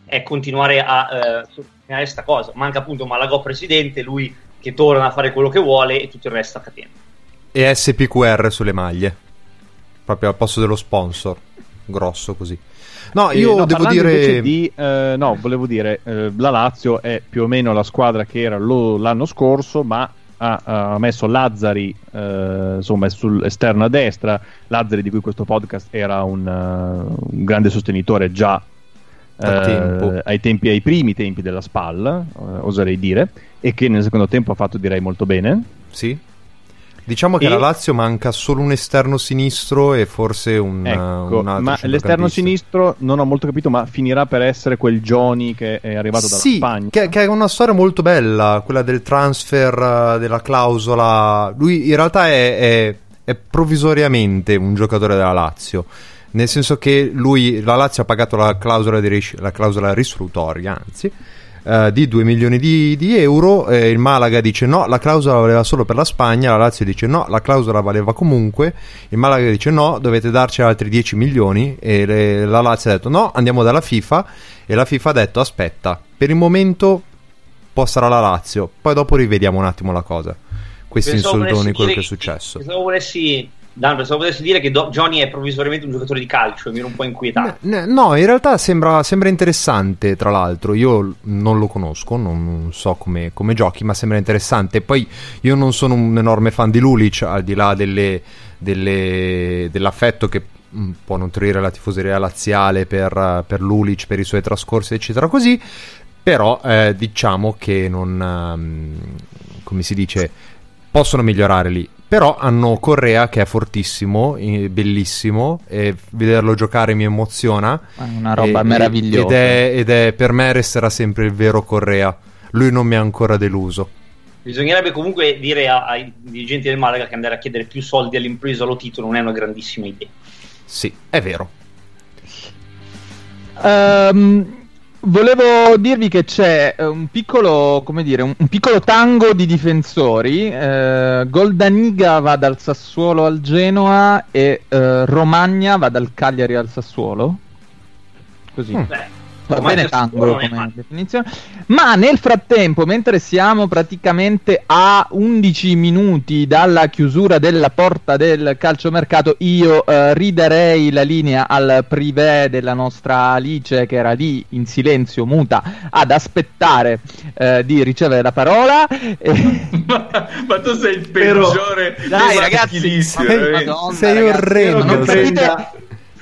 è continuare a eh, sottolineare questa cosa. Manca appunto Malagò presidente, lui che torna a fare quello che vuole e tutto il resto a catena. E SPQR sulle maglie. Proprio al posto dello sponsor. Grosso così. No, Eh, io no, devo dire... di, eh, no, volevo dire, eh, la Lazio è più o meno la squadra che era lo- l'anno scorso, ma ha, ha messo Lazzari, eh, insomma, sull'esterno a destra. Lazzari, di cui questo podcast era un, eh, un grande sostenitore già eh, ai, tempi, ai primi tempi della SPAL, eh, oserei dire, e che nel secondo tempo ha fatto direi molto bene. Sì. Diciamo che E- alla Lazio manca solo un esterno sinistro e forse un, Ecco, un altro ma l'esterno sinistro non ho molto capito, ma finirà per essere quel Johnny che è arrivato dalla sì, Spagna. Che, che è una storia molto bella, quella del transfer, eh, della clausola. Lui in realtà è, è- è provvisoriamente un giocatore della Lazio. Nel senso che lui, la Lazio ha pagato la clausola, di ris- la clausola risolutoria, anzi, eh, di 2 milioni di, di euro. eh, il Malaga dice no, la clausola valeva solo per la Spagna. La Lazio dice no, la clausola valeva comunque. Il Malaga dice no, dovete darci altri 10 milioni. E le- la Lazio ha detto no, andiamo dalla FIFA. E la FIFA ha detto aspetta, per il momento può stare la Lazio, poi dopo rivediamo un attimo la cosa. Questi Pensavo volessi quello che è successo. Pensavo volessi, Dan, pensavo volessi dire che Do- Johnny è provvisoriamente un giocatore di calcio mi ero un po' inquietato. Ne- No, in realtà sembra, sembra interessante, tra l'altro. Io non lo conosco, non, non so come, come giochi, ma sembra interessante. Poi io non sono un enorme fan di Lulic, al di là delle- delle- dell'affetto che mm, può nutrire la tifoseria laziale per, per Lulic, per i suoi trascorsi, eccetera, così. Però eh, diciamo che non... ehm, come si dice... Possono migliorare lì. Però hanno Correa che è fortissimo, bellissimo, e vederlo giocare mi emoziona. È una roba E- meravigliosa. Ed è, ed è- per me resterà sempre il vero Correa. Lui non mi ha ancora deluso. Bisognerebbe comunque dire ai dirigenti del Malaga che andare a chiedere più soldi all'impresa lo titolo non è una grandissima idea. Sì, è vero. Ehm, volevo dirvi che c'è eh, un piccolo, come dire, un, un piccolo tango di difensori. Eh, Goldaniga va dal Sassuolo al Genoa e eh, Romagna va dal Cagliari al Sassuolo. Così. Mm. Beh, Va bene il Sassuolo tango non è come male. definizione. Ma nel frattempo, mentre siamo praticamente a 11 minuti dalla chiusura della porta del calciomercato, io eh, ridarei la linea al privé della nostra Alice che era lì in silenzio muta ad aspettare eh, di ricevere la parola. E- <laughs> ma, ma tu sei il Però- peggiore Dai, dei ragazzi, ma- Sei ragazzi, orrendo. Non prenda-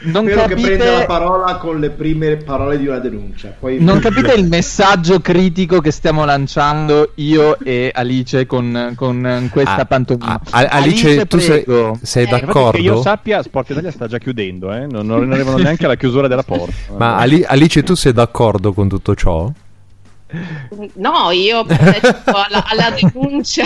non Spero che prenda la capite parola con le prime parole di una denuncia. Poi Non capite il messaggio critico che stiamo lanciando io e Alice con, con questa Ah, pantomima. ah, Al- Alice, tu sei, prego. sei Eh, Che io d'accordo? sappia, Sport Italia sta già chiudendo, eh? non, non arrivano neanche alla chiusura della porta. Ma Ali- Alice, tu sei d'accordo con tutto ciò? No, io alla, alla denuncia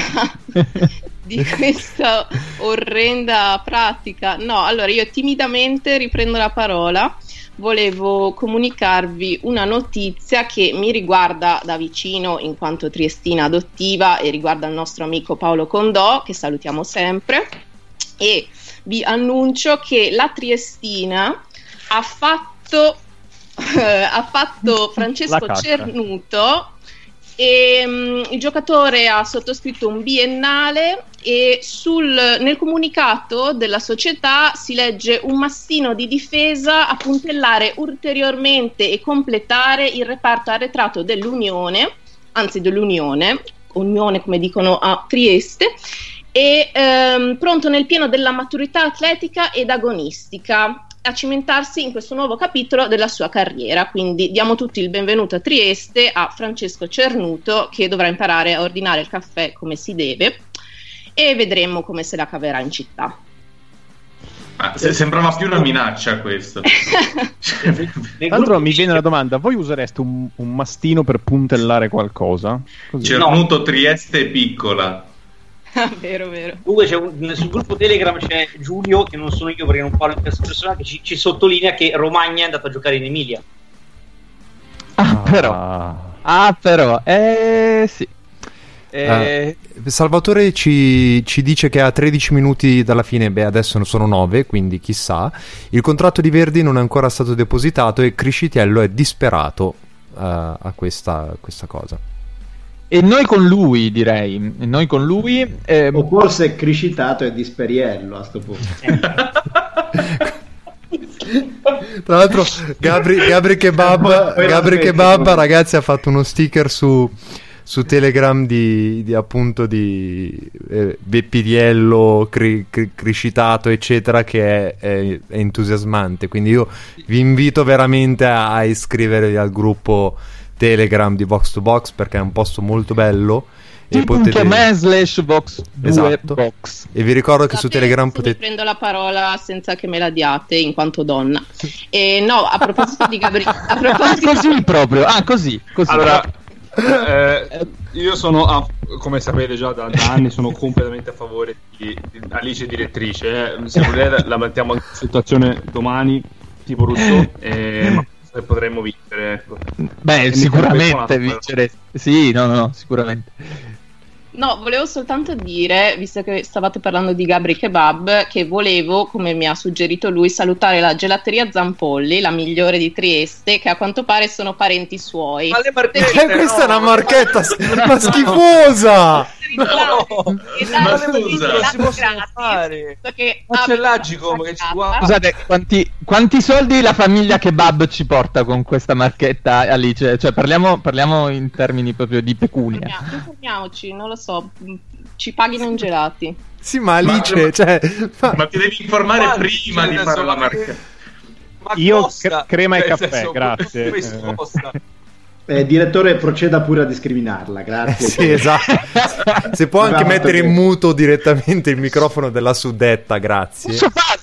<laughs> di questa orrenda pratica. No, allora io timidamente riprendo la parola. Volevo comunicarvi una notizia che mi riguarda da vicino in quanto triestina adottiva e riguarda il nostro amico Paolo Condò, che salutiamo sempre. E vi annuncio che la Triestina ha fatto, ha fatto Francesco. Cernuto e mm, il giocatore ha sottoscritto un biennale e sul- nel comunicato della società si legge un mastino di difesa a puntellare ulteriormente e completare il reparto arretrato dell'Unione, anzi dell'Unione, Unione come dicono a Trieste, e ehm, pronto nel pieno della maturità atletica ed agonistica a cimentarsi in questo nuovo capitolo della sua carriera. Quindi diamo tutti il benvenuto a Trieste a Francesco Cernuto che dovrà imparare a ordinare il caffè come si deve e vedremo come se la caverà in città. Ah, se- sembrava più una minaccia questo. <laughs> Tra l'altro mi viene la domanda, voi usereste un, un mastino per puntellare qualcosa? Così. Cernuto Trieste piccola. <laughs> vero, vero. Comunque c'è un- sul gruppo Telegram c'è Giulio, che non sono io perché non parlo in terza persona, che ci, ci sottolinea che Romagna è andato a giocare in Emilia. Ah, però. Ah, però. Eh, sì. Eh, Eh, Salvatore ci, ci dice che a 13 minuti dalla fine, beh adesso ne sono 9, quindi chissà, il contratto di Verdi non è ancora stato depositato e Criscitiello è disperato eh, a questa, questa cosa. E noi con lui, direi. E noi con lui. ehm, O forse Criscitato e Disperiello a sto punto. <laughs> Tra l'altro Gabri, Gabri Kebab, Gabri Kebab ragazzi ha fatto uno sticker su, su Telegram di, di appunto di eh, Beppiriello, cri, cri- Criscitato eccetera che è, è- è entusiasmante quindi io vi invito veramente a, a iscrivervi al gruppo Telegram di Box to Box perché è un posto molto bello e potete me slash vox 2 Esatto. box. e vi ricordo che su Sapete Telegram se mi potete prendo la parola senza che me la diate in quanto donna. E no, a proposito di Gabriele, a <laughs> proposito Così proprio. Ah, così. così. Allora, <laughs> eh, io sono, a- come sapete già da, da anni, sono completamente a favore di, di Alice direttrice. eh. Se volete la mettiamo in situazione domani, tipo Russo, <laughs> eh, ma se potremmo vincere. Ecco. Beh, E sicuramente vincere. Sì, no, no, no, sicuramente. No, volevo soltanto dire, visto che stavate parlando di Gabri Kebab, che volevo, come mi ha suggerito lui, salutare la gelateria Zampolli, la migliore di Trieste, che a quanto pare sono parenti suoi. Ma le Eh, <laughs> questa è una marchetta ma <laughs> schifosa Dai, Ma scusa. Non si possono fare. Ma c'è a che ci guarda. Scusate, quanti, quanti soldi la famiglia kebab ci porta con questa marchetta, Alice? Cioè, parliamo, parliamo in termini proprio di pecunia. Informiamo- Informiamoci, non lo so, ci paghino in gelati. sì ma Alice Ma- cioè ma- Ma ti devi informare Quanti? prima Cioè, di nel fare la ma marca. che- ma Io costa? cre- crema e Cioè, caffè, senso, grazie. questo costa. Eh, direttore, proceda pure a discriminarla, grazie. sì esatto <laughs> se può anche mettere in muto direttamente il microfono della suddetta grazie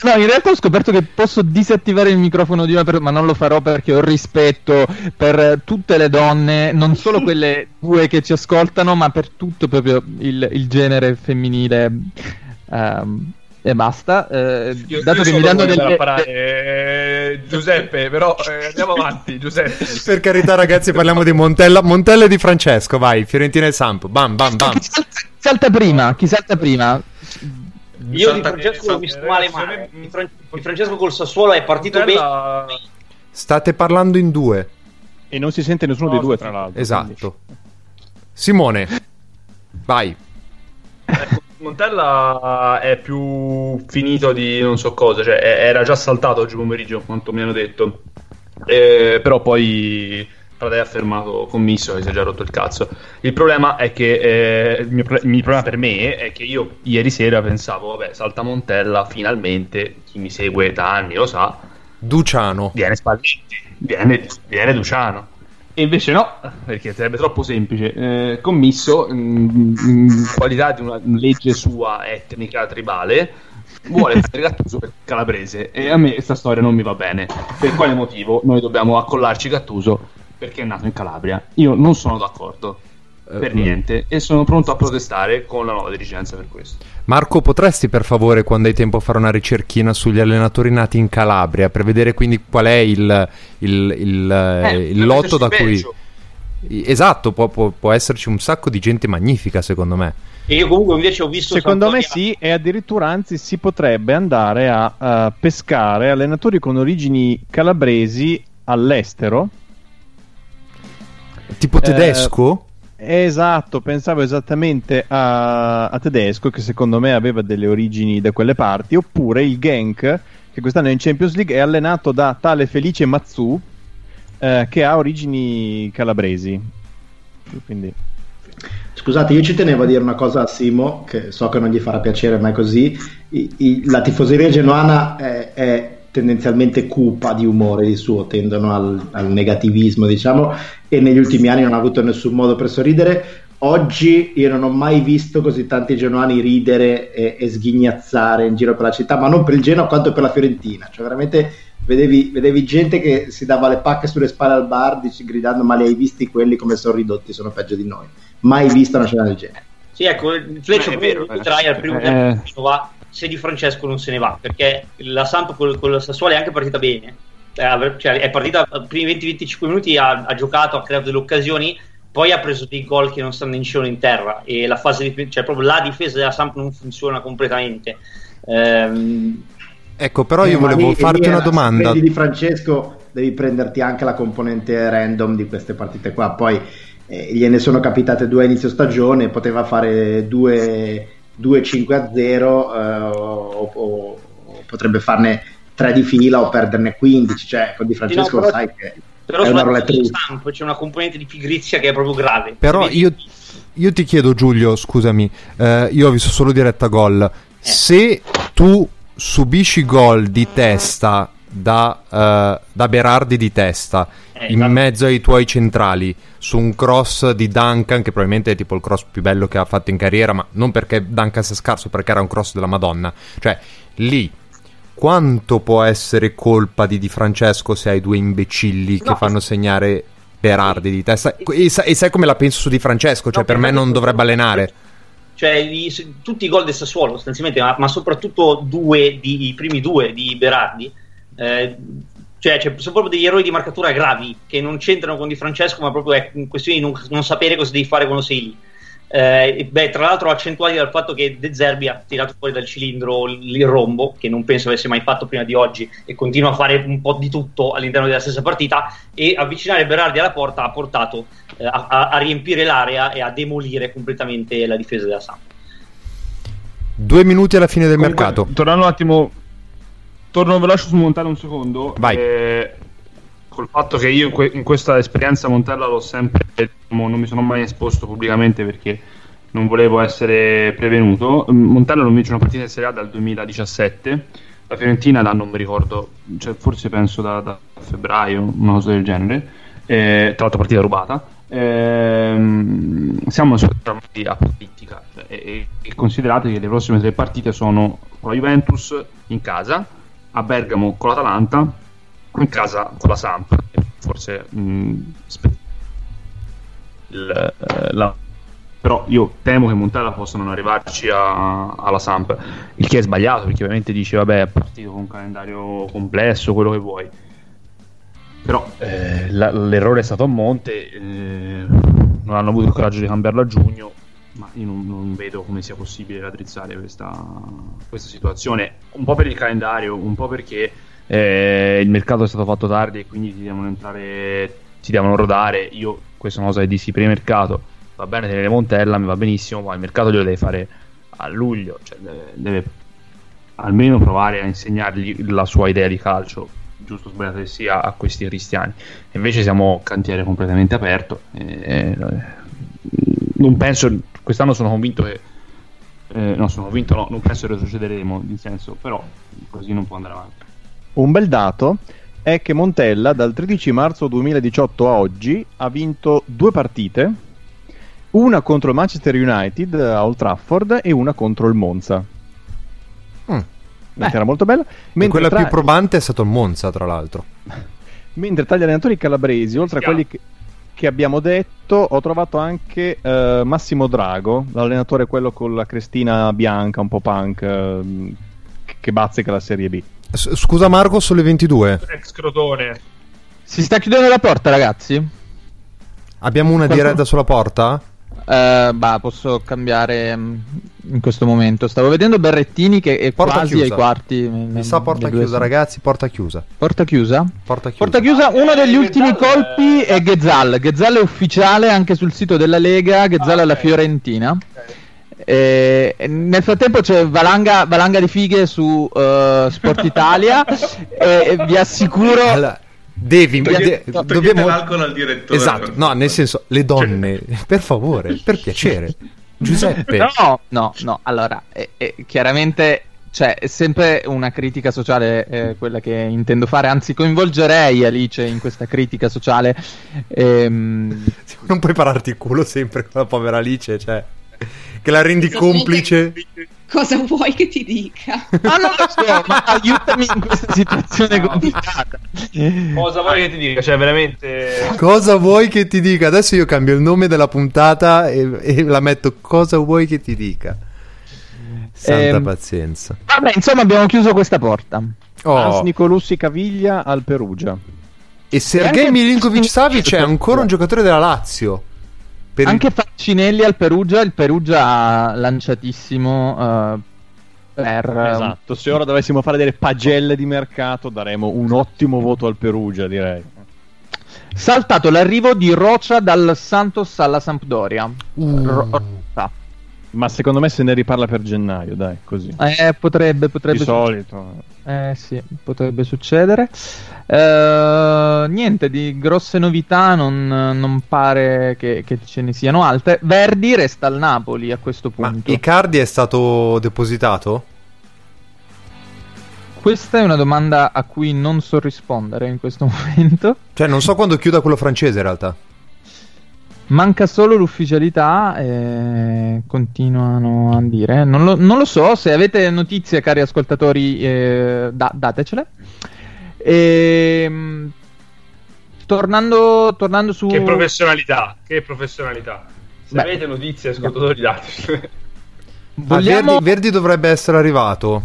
No, in realtà ho scoperto che posso disattivare il microfono di una persona, ma non lo farò perché ho rispetto per eh, tutte le donne, non solo quelle due che ci ascoltano, ma per tutto proprio il, il genere femminile. Ehm, e basta. Eh, Io, dato io che mi danno delle, parare, eh, Giuseppe, però eh, andiamo avanti, Giuseppe. per carità ragazzi parliamo di Montella Montella e di Francesco vai Fiorentina e Samp bam bam bam Chi salta, chi salta prima? Chi salta prima? Io di Francesco l'ho visto male Ragazzi, a male. me- Di, Fran- di Francesco col Sassuolo è partito bene. Montella- state parlando in due E non si sente nessuno No, dei due, tra l'altro. esatto Simone vai Ecco, Montella è più finito di non so cosa, cioè era già saltato oggi pomeriggio, quanto mi hanno detto. Eh, però poi Pradè ha fermato commisso e si è già rotto il cazzo. Il problema è che eh, il, mio, il mio problema per me è che io ieri sera pensavo, vabbè, salta Montella, finalmente chi mi segue da anni lo sa, Duciano viene Spalletti, viene, viene Luciano. E invece no, perché sarebbe troppo semplice. Eh, commisso, in, in qualità di una legge sua etnica tribale, vuole <laughs> fare Gattuso per Calabrese. E a me questa storia non mi va bene. Per quale motivo noi dobbiamo accollarci Gattuso perché è nato in Calabria. Io non sono d'accordo per Eh, niente e sono pronto a protestare con la nuova dirigenza per questo. Marco, potresti per favore, quando hai tempo, fare una ricerchina sugli allenatori nati in Calabria per vedere quindi qual è il, il- il, eh, Eh, il lotto da cui. Esatto, può, può- può esserci un sacco di gente magnifica, secondo me. E io comunque invece ho visto Secondo me Sampdoria- sì, e addirittura anzi si potrebbe andare a, a pescare allenatori con origini calabresi all'estero. Tipo Eh, tedesco? Esatto, pensavo esattamente a, a Tedesco, che secondo me aveva delle origini da quelle parti, oppure il Genk, che quest'anno è in Champions League, è allenato da tale Felice Mazzu, eh, che ha origini calabresi. Quindi... Scusate, io ci tenevo a dire una cosa a Simo, che so che non gli farà piacere, ma è così. I- i- la tifoseria genuana è, è tendenzialmente cupa di umore di suo, tendono al, al negativismo, diciamo, e negli ultimi anni non ha avuto nessun modo per sorridere. Oggi io non ho mai visto così tanti genuani ridere e, e sghignazzare in giro per la città, ma non per il Genoa quanto per la Fiorentina. Cioè, veramente vedevi, vedevi gente che si dava le pacche sulle spalle al bar dici, gridando: Ma li hai visti quelli come sono ridotti? Sono peggio di noi. Mai visto una scena del genere. Sì, ecco, il Fleccio Eh, è vero, lo eh. vedrai al primo Eh. tempo che va, se Di Francesco non se ne va, perché la Samp con, con la Sassuolo è anche partita bene. Eh, cioè, è partita i primi 20-25 minuti, ha, ha giocato, ha creato delle occasioni, poi ha preso dei gol che non stanno in cielo in terra e la fase di, cioè proprio la difesa della Samp non funziona completamente. Ehm, Ecco, però io Eh, volevo lì- farti lì una domanda. di Francesco, devi prenderti anche la componente random di queste partite qua. Poi eh, gliene sono capitate due a inizio stagione, poteva fare 2 5 a 0 eh, o, o- o potrebbe farne 3 di fila o perderne 15. Cioè, con di Francesco no, però- sai che però è una roulette Samp c'è una componente di pigrizia che è proprio grave. Però io, io ti chiedo, Giulio, scusami, eh, io ho visto solo diretta gol. Se tu subisci gol di testa da, eh, da Berardi di testa Eh, in esatto. mezzo ai tuoi centrali su un cross di Duncan, che probabilmente è tipo il cross più bello che ha fatto in carriera, ma non perché Duncan sia scarso, perché era un cross della Madonna. Cioè, lì. Quanto può essere colpa di Di Francesco se hai due imbecilli che No, fanno segnare Berardi di testa? E, sa- e sai come la penso su Di Francesco? Cioè, No, per me non dovrebbe allenare. Cioè, i- tutti i gol del Sassuolo, sostanzialmente, ma, ma soprattutto due di- i primi due di Berardi, eh, cioè, cioè, sono proprio degli errori di marcatura gravi che non c'entrano con Di Francesco, ma proprio è una questione di non, non sapere cosa devi fare quando sei lì. Eh, beh, tra l'altro accentuati dal fatto che De Zerbi ha tirato fuori dal cilindro il rombo, che non penso avesse mai fatto prima di oggi, e continua a fare un po' di tutto all'interno della stessa partita. E avvicinare Berardi alla porta ha portato eh, a, a- a riempire l'area e a demolire completamente la difesa della Samp. Due minuti alla fine del Comunque, mercato. Tornando un attimo, torno veloce su Montella un secondo. Vai. Eh, col fatto che io in, que- in questa esperienza Montella l'ho sempre, diciamo, non mi sono mai esposto pubblicamente perché non volevo essere prevenuto. Mm, Montella non vince una partita in Serie A dal 2017. La Fiorentina da non mi ricordo, cioè forse penso da, da febbraio, una cosa del genere. Eh, tra l'altro partita rubata. Ehm, siamo una politica cioè, e, e considerate che le prossime tre partite sono con la Juventus in casa, a Bergamo con l'Atalanta, in casa con la Samp. Forse mh, spe- il, eh, la- però io temo che Montella possa non arrivarci a- alla Samp, il che è sbagliato perché ovviamente dice vabbè è partito con un calendario complesso, quello che vuoi però eh, la- l'errore è stato a monte eh, non hanno avuto il coraggio di cambiarlo a giugno ma io non, non vedo come sia possibile raddrizzare questa, questa situazione un po' per il calendario un po' perché eh, il mercato è stato fatto tardi e quindi ti devono entrare ti devono rodare. Io questa cosa che dissi prima mercato va bene tenere Montella mi va benissimo ma il mercato glielo deve fare a luglio cioè deve, deve almeno provare a insegnargli la sua idea di calcio giusto o sbagliato che sia a questi cristiani. Invece siamo cantiere completamente aperto e, e, non penso quest'anno sono convinto che eh, no sono convinto no non penso che retrocederemo in senso però così non può andare avanti Un bel dato è che Montella dal 13 marzo 2018 a oggi ha vinto due partite, una contro il Manchester United a Old Trafford e una contro il Monza. Mm. Che era molto bella. E Mentre quella tra- più probante è stato il Monza, tra l'altro. Mentre tra gli allenatori calabresi, oltre a quelli che, che abbiamo detto, ho trovato anche eh, Massimo Drago, l'allenatore quello con la crestina bianca, un po' punk, ehm, che- bazzica la Serie B. S- Scusa Marco, sono le 22. Ex Crotone. Si sta chiudendo la porta, ragazzi? Abbiamo una Qualcuno- diretta sulla porta? Eh, bah, posso cambiare mm, in questo momento. Stavo vedendo Berrettini che è Porta quasi chiusa. ai quarti. Mi sa porta due chiusa, sono- ragazzi, porta chiusa. Porta chiusa? Porta chiusa. Porta chiusa, uno degli Eh, ultimi Ghezzal, colpi eh, è Ghezzal. Ghezzal è ufficiale anche sul sito della Lega, Ghezzal Ah, alla ok. Fiorentina. E nel frattempo c'è Valanga, Valanga di Fighe su eh, Sport Italia <laughs> e vi assicuro Allora, devi, Togliete- de- togliete dobbiamo... l'alcol al direttore. Esatto, no, nel senso, le donne, per favore, per piacere. <laughs> Giuseppe, No, no, no. Allora, eh, eh, chiaramente cioè, è sempre una critica sociale eh, quella che intendo fare, anzi coinvolgerei Alice in questa critica sociale. Ehm, non puoi pararti il culo sempre con la povera Alice, cioè, che la rendi complice. <laughs> Cosa vuoi che ti dica? Ma non lo so, ma <laughs> aiutami in questa situazione complicata. Cosa vuoi che ti dica? Cioè, veramente. Cosa vuoi che ti dica? Adesso io cambio il nome della puntata e, e la metto cosa vuoi che ti dica. Santa Ehm, pazienza. Vabbè, insomma, abbiamo chiuso questa porta. Hans Oh, Nicolussi Caviglia al Perugia. e Sergei anche- Milinkovic Savic è <laughs> ancora un giocatore della Lazio. Per il- Anche Faccinelli al Perugia, il Perugia lanciatissimo eh, per... Esatto, se ora dovessimo fare delle pagelle di mercato daremo un ottimo voto al Perugia, direi. Saltato l'arrivo di Rocia dal Santos alla Sampdoria. Uh. Ro- Rocha. Ma secondo me se ne riparla per gennaio, dai, così. Eh, potrebbe, potrebbe Di solito. Eh sì, potrebbe succedere. Eh, niente di grosse novità, non, non pare che, che ce ne siano altre. Verdi resta al Napoli a questo Ma punto. Icardi è stato depositato? Questa è una domanda a cui non so rispondere in questo <laughs> momento. Cioè, non so quando chiuda quello francese in realtà. Manca solo l'ufficialità, eh, continuano a dire. Non lo, non lo so, se avete notizie, cari ascoltatori, eh, da- datecele. Ehm, tornando, tornando su... Che professionalità, che professionalità. Se Beh. avete notizie, ascoltatori, dateci. Ma Vogliamo... Verdi, Verdi dovrebbe essere arrivato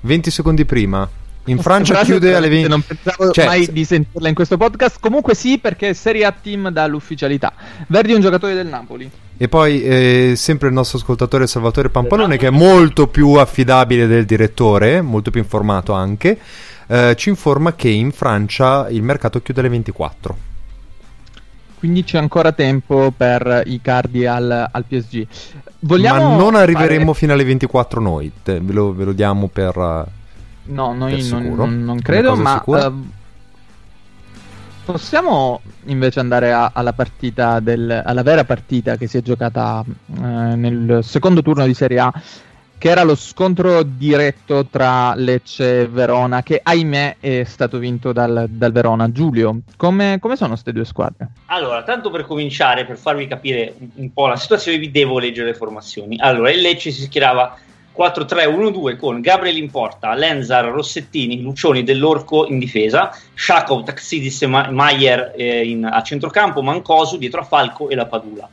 20 secondi prima. In Francia chiude alle veramente 20. Non pensavo Cioè, mai se- di sentirla in questo podcast. Comunque sì, perché Serie A Team dà l'ufficialità. Verdi è un giocatore del Napoli. E poi eh, sempre il nostro ascoltatore Salvatore Pampalone, che è molto più affidabile del direttore, molto più informato anche, eh, ci informa che in Francia il mercato chiude alle 24. Quindi c'è ancora tempo per i cardi al, al PSG. Vogliamo Ma non arriveremo fare- fino alle 24 noi, te- ve, lo, ve lo diamo per... No, noi non, non- non credo, ma ehm, possiamo invece andare a- alla partita del, alla vera partita che si è giocata eh, nel secondo turno di Serie A, che era lo scontro diretto tra Lecce e Verona, che ahimè è stato vinto dal, dal Verona. Giulio, come, come sono queste due squadre? Allora, tanto per cominciare, per farvi capire un, un po' la situazione, vi devo leggere le formazioni. Allora, il Lecce si schierava 4-3-1-2 con Gabriel in porta, Lenzar, Rossettini, Lucioni, Dell'Orco in difesa, Shakov, Taxidis e Ma- Maier eh, a centrocampo, Mancosu dietro a Falco e la Padula.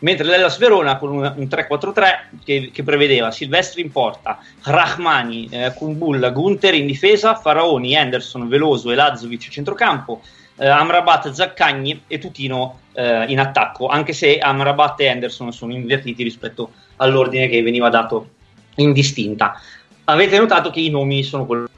Mentre l'Ellas Verona con un, un 3-4-3 che, che prevedeva Silvestri in porta, Rahmani, eh, Kumbulla, Gunther in difesa, Faraoni, Henderson, Veloso e Lazovic a centrocampo, eh, Amrabat, Zaccagni e Tutino eh, in attacco, anche se Amrabat e Henderson sono invertiti rispetto all'ordine che veniva dato in distinta. Avete notato che i nomi sono quello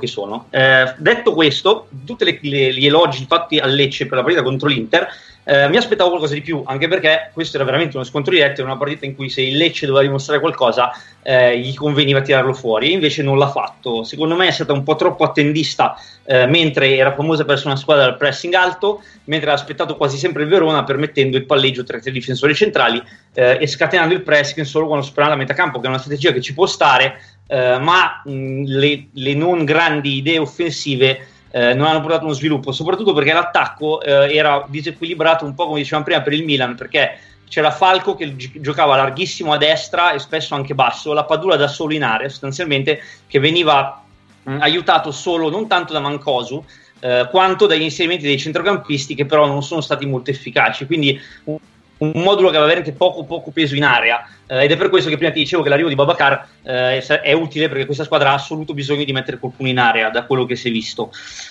che sono. Eh, detto questo, tutti gli elogi fatti a Lecce per la partita contro l'Inter, eh, mi aspettavo qualcosa di più, anche perché questo era veramente uno scontro diretto, era una partita in cui se il Lecce doveva dimostrare qualcosa eh, gli conveniva tirarlo fuori, e invece non l'ha fatto. Secondo me è stata un po' troppo attendista, eh, mentre era famosa per essere una squadra dal pressing alto, mentre ha aspettato quasi sempre il Verona, permettendo il palleggio tra i tre difensori centrali eh, e scatenando il pressing solo quando superava la metà campo, che è una strategia che ci può stare, eh, ma mh, le, le non grandi idee offensive eh, non hanno portato uno sviluppo, soprattutto perché l'attacco eh, era disequilibrato un po' come dicevamo prima per il Milan, perché c'era Falco che gi- giocava larghissimo a destra e spesso anche basso, la Padula da solo in area sostanzialmente che veniva mh, aiutato solo non tanto da Mancosu, eh, quanto dagli inserimenti dei centrocampisti che però non sono stati molto efficaci. Quindi un, un modulo che aveva veramente poco, poco peso in area eh, ed è per questo che prima ti dicevo che l'arrivo di Babacar eh, è utile perché questa squadra ha assoluto bisogno di mettere qualcuno in area da quello che si è visto.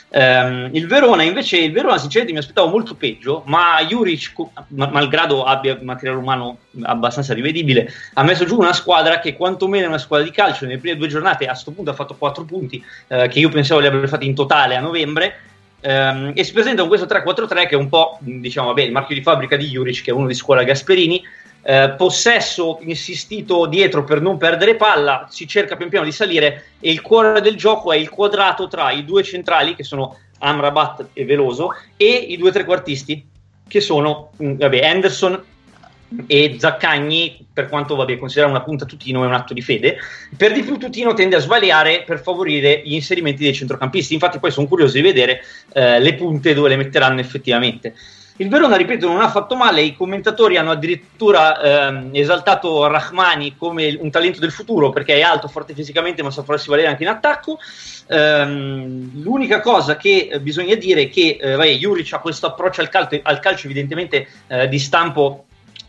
Um, il Verona invece, il Verona sinceramente mi aspettavo molto peggio, ma Juric, malgrado abbia materiale umano abbastanza rivedibile, ha messo giù una squadra che quantomeno è una squadra di calcio, nelle prime due giornate a questo punto ha fatto 4 punti, eh, che io pensavo li avrebbe fatti in totale a novembre, Um, e si presenta con questo 3-4-3 che è un po' diciamo, vabbè, il marchio di fabbrica di Juric, che è uno di scuola Gasperini. Uh, possesso insistito dietro per non perdere palla, si cerca pian piano di salire e il cuore del gioco è il quadrato tra i due centrali che sono Amrabat e Veloso e i due trequartisti che sono mm, vabbè, Anderson e Zaccagni, per quanto vabbè, considerare una punta Tutino è un atto di fede, per di più Tutino tende a svaliare per favorire gli inserimenti dei centrocampisti. Infatti, poi sono curioso di vedere eh, le punte dove le metteranno effettivamente. Il Verona, ripeto, non ha fatto male, i commentatori hanno addirittura ehm, esaltato Rahmani come un talento del futuro perché è alto, forte fisicamente, ma sa farsi valere anche in attacco. Ehm, l'unica cosa che bisogna dire è che eh, vai, Juric ha questo approccio al calcio, al calcio evidentemente eh, di stampo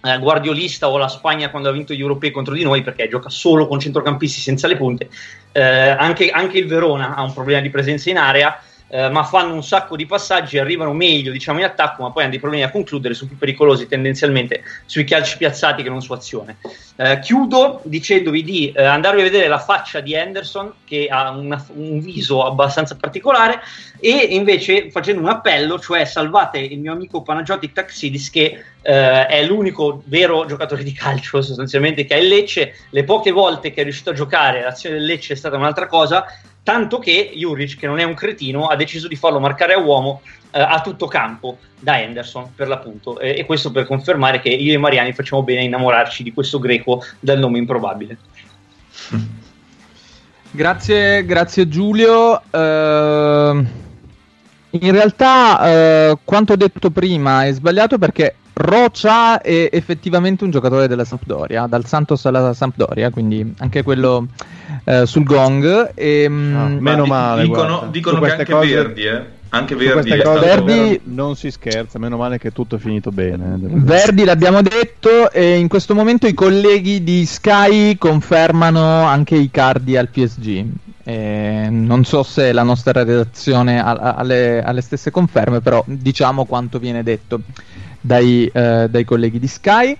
eh, guardiolista o la Spagna quando ha vinto gli europei contro di noi perché gioca solo con centrocampisti senza le punte. Eh, anche, anche, il Verona ha un problema di presenza in area. Eh, ma fanno un sacco di passaggi, arrivano meglio diciamo in attacco, ma poi hanno dei problemi a concludere, sono più pericolosi tendenzialmente sui calci piazzati che non su azione. Eh, chiudo dicendovi di eh, andarvi a vedere la faccia di Henderson che ha una, un viso abbastanza particolare e invece facendo un appello, cioè salvate il mio amico Panagiotic Taxidis che eh, è l'unico vero giocatore di calcio sostanzialmente che ha il Lecce, le poche volte che è riuscito a giocare l'azione del Lecce è stata un'altra cosa, tanto che Juric, che non è un cretino, ha deciso di farlo marcare a uomo eh, a tutto campo da Henderson per l'appunto e, e, questo per confermare che io e Mariani facciamo bene a innamorarci di questo greco dal nome improbabile. <laughs> Grazie, grazie Giulio. Uh, in realtà uh, quanto detto prima è sbagliato perché Rocia è effettivamente un giocatore della Sampdoria, dal Santos alla Sampdoria, quindi anche quello eh, sul gong. E, ah, meno male. Dicono, dicono che anche cose... Verdi, eh. Anche Verdi, Verdi non si scherza, meno male che tutto è finito bene. Eh, Verdi l'abbiamo detto e in questo momento i colleghi di Sky confermano anche i cardi al PSG. Eh, non so se la nostra redazione ha, ha le, ha le stesse conferme, però diciamo quanto viene detto dai, eh, dai colleghi di Sky.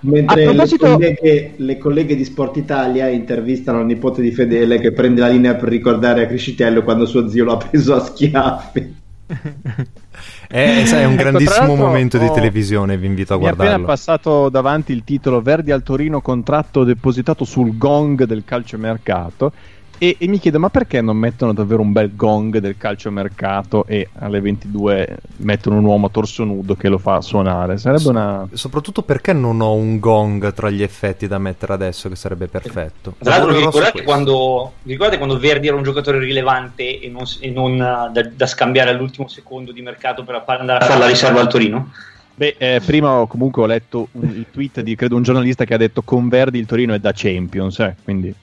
Mentre proposito... le, colleghe, le, colleghe, di Sport Italia intervistano il nipote di Fedele che prende la linea per ricordare a Criscitello quando suo zio l'ha <laughs> preso a schiaffi. <laughs> è, è, un ecco, grandissimo momento di televisione, vi invito a guardarlo. Mi è appena passato davanti il titolo Verdi al Torino, contratto depositato sul gong del calciomercato e, e, mi chiedo, ma perché non mettono davvero un bel gong del calciomercato e alle 22 mettono un uomo a torso nudo che lo fa suonare? Sarebbe so, una... Soprattutto perché non ho un gong tra gli effetti da mettere adesso che sarebbe perfetto. Tra l'altro, vi ricordate, quando, vi ricordate quando Verdi era un giocatore rilevante e non, e non uh, da, da, scambiare all'ultimo secondo di mercato per andare a fare la riserva al Torino? Beh, eh, prima comunque ho letto un, il tweet di credo un giornalista che ha detto con Verdi il Torino è da Champions, eh, quindi...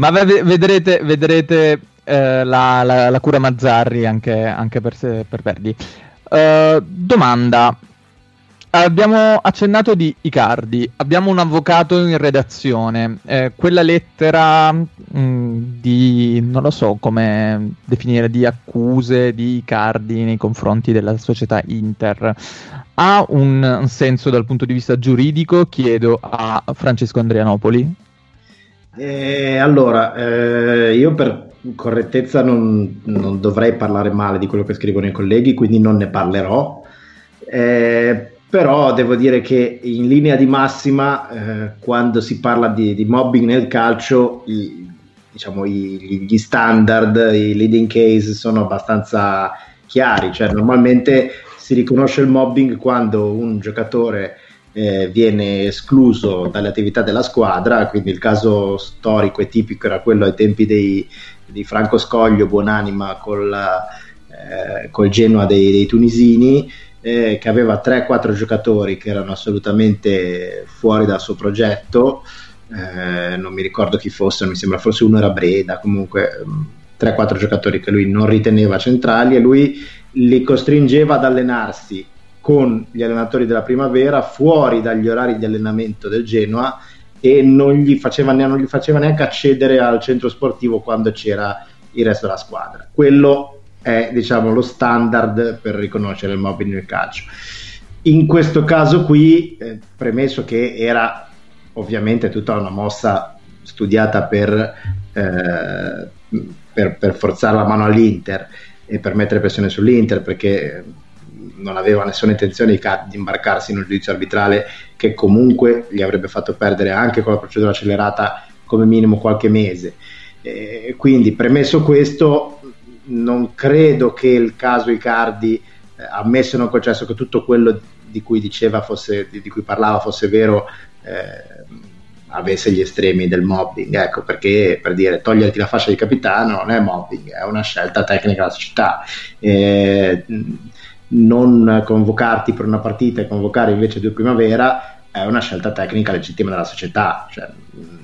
Ma vedrete, vedrete eh, la, la, la, cura Mazzarri anche, anche per, per, Verdi. Uh, domanda. Abbiamo accennato di Icardi, abbiamo un avvocato in redazione, eh, quella lettera mh, mm, di, non lo so come definire, di accuse di Icardi nei confronti della società Inter, ha un senso dal punto di vista giuridico? Chiedo a Francesco Andrianopoli. Eh, allora, eh, io per correttezza non, non, dovrei parlare male di quello che scrivono i colleghi, quindi non ne parlerò. Eh, però devo dire che in linea di massima, eh, quando si parla di, di, mobbing nel calcio, i, diciamo, i, gli standard, i leading case sono abbastanza chiari. Cioè, normalmente si riconosce il mobbing quando un giocatore eh, viene escluso dalle attività della squadra, quindi il caso storico e tipico era quello ai tempi dei, di Franco Scoglio, buonanima col, eh, col Genoa dei, dei tunisini, eh, che aveva 3-4 giocatori che erano assolutamente fuori dal suo progetto. Eh, non mi ricordo chi fosse, mi sembra forse uno era Breda, comunque mm, 3-4 giocatori che lui non riteneva centrali e lui li costringeva ad allenarsi con gli allenatori della primavera fuori dagli orari di allenamento del Genoa e non gli faceva, non gli faceva neanche accedere al centro sportivo quando c'era il resto della squadra. Quello è diciamo, lo standard per riconoscere il mobbing nel calcio. In questo caso qui, eh, premesso che era ovviamente tutta una mossa studiata per, eh, per, per forzare la mano all'Inter e per mettere pressione sull'Inter perché non aveva nessuna intenzione di, di, imbarcarsi in un giudizio arbitrale che comunque gli avrebbe fatto perdere anche con la procedura accelerata come minimo qualche mese. Eh, quindi premesso questo, non credo che il caso Icardi, eh, ammesso e non concesso che tutto quello di cui diceva fosse, di, di cui parlava fosse vero, eh, avesse gli estremi del mobbing, ecco perché per dire toglierti la fascia di capitano non è mobbing, è una scelta tecnica della società. Eh, non convocarti per una partita e convocare invece due primavera è una scelta tecnica legittima della società, cioè,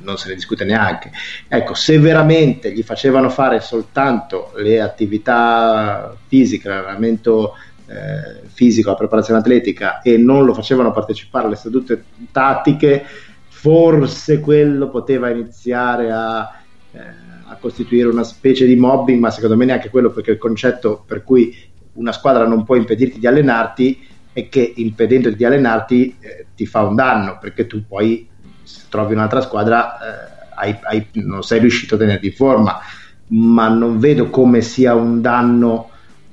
non se ne discute neanche. Ecco, se veramente gli facevano fare soltanto le attività fisiche, l'allenamento eh, fisico, la preparazione atletica e non lo facevano partecipare alle sedute tattiche, forse quello poteva iniziare a, eh, a costituire una specie di mobbing, ma secondo me neanche quello perché il concetto per cui una squadra non può impedirti di allenarti e che impedendoti di allenarti eh, ti fa un danno perché tu poi se trovi un'altra squadra eh, hai, hai, non sei riuscito a tenerti in forma. Ma non vedo come sia un danno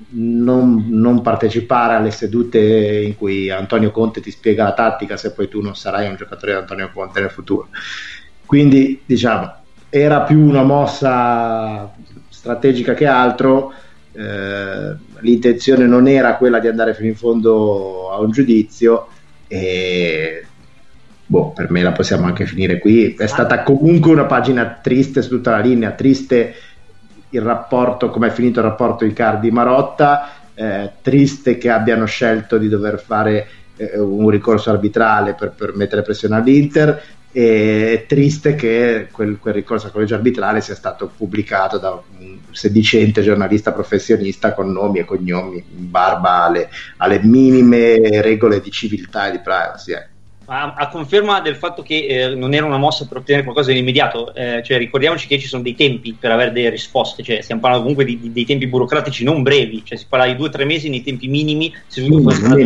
non, non, partecipare alle sedute in cui Antonio Conte ti spiega la tattica se poi tu non sarai un giocatore di Antonio Conte nel futuro. Quindi diciamo era più una mossa strategica che altro eh, l'intenzione non era quella di andare fino in fondo a un giudizio e boh, per me la possiamo anche finire qui. È stata comunque una pagina triste su tutta la linea, triste il rapporto, come è finito il rapporto Icardi-Marotta, eh, triste che abbiano scelto di dover fare eh, un ricorso arbitrale per, per mettere pressione all'Inter, e è triste che quel, quel, ricorso al collegio arbitrale sia stato pubblicato da un sedicente giornalista professionista con nomi e cognomi in barba alle, alle minime regole di civiltà e di privacy. Eh. A, a, conferma del fatto che eh, non era una mossa per ottenere qualcosa di immediato, eh, cioè ricordiamoci che ci sono dei tempi per avere delle risposte, cioè stiamo parlando comunque di, di, dei tempi burocratici non brevi, cioè si parla di due o tre mesi nei tempi minimi se tutto fosse stato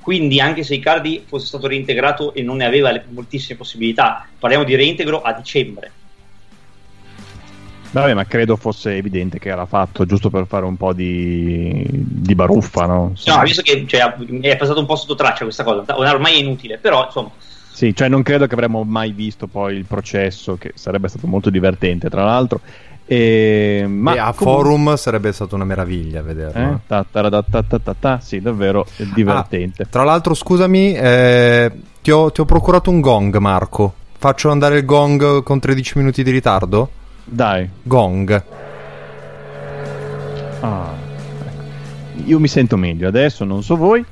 quindi anche se Icardi fosse stato reintegrato e non ne aveva le, moltissime possibilità, parliamo di reintegro a dicembre. Vabbè, ma credo fosse evidente che era fatto giusto per fare un po' di, di baruffa, no? Sì. No, visto che cioè, è passato un po' sotto traccia questa cosa, ormai è inutile, però insomma... Sì, cioè non credo che avremmo mai visto poi il processo, che sarebbe stato molto divertente, tra l'altro. E, ma e a comunque... forum sarebbe stata una meraviglia vederlo. Eh? Ta, ta, ta, ta, sì, davvero divertente. Ah, tra l'altro, scusami, eh, ti, ho, ti ho procurato un gong, Marco. Faccio andare il gong con 13 minuti di ritardo? Dai. Gong. Ah, ecco. Io mi sento meglio adesso, non so voi.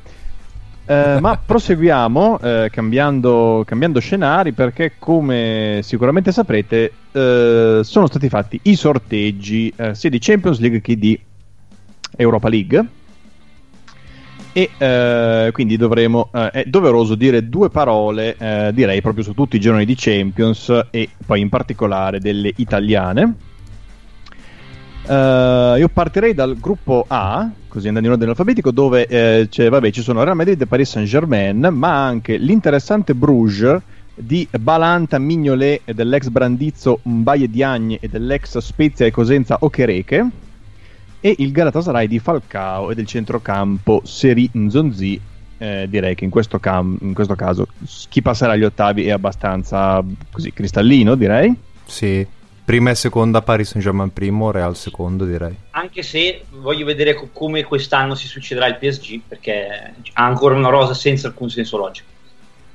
Eh, ma proseguiamo eh, cambiando, cambiando, scenari perché come sicuramente saprete eh, sono stati fatti i sorteggi eh, sia di Champions League che di Europa League. E eh, quindi dovremo è doveroso dire due parole direi proprio su tutti i giorni di Champions e poi in particolare delle italiane Uh, io partirei dal gruppo A, così andando in ordine alfabetico, dove eh, vabbè, ci sono Real Madrid e Paris Saint Germain, ma anche l'interessante Bruges di Balanta Mignolet dell'ex Brandizzo Mbaye Diagne e dell'ex Spezia e Cosenza Okereke e il Galatasaray di Falcao e del centrocampo Seri Nzonzi eh, direi che in questo, cam- in questo, caso chi passerà agli ottavi è abbastanza così cristallino direi. Sì Prima e seconda Paris Saint Germain primo, Real secondo direi. Anche se voglio vedere co- come quest'anno si succederà il PSG perché ha ancora una rosa senza alcun senso logico.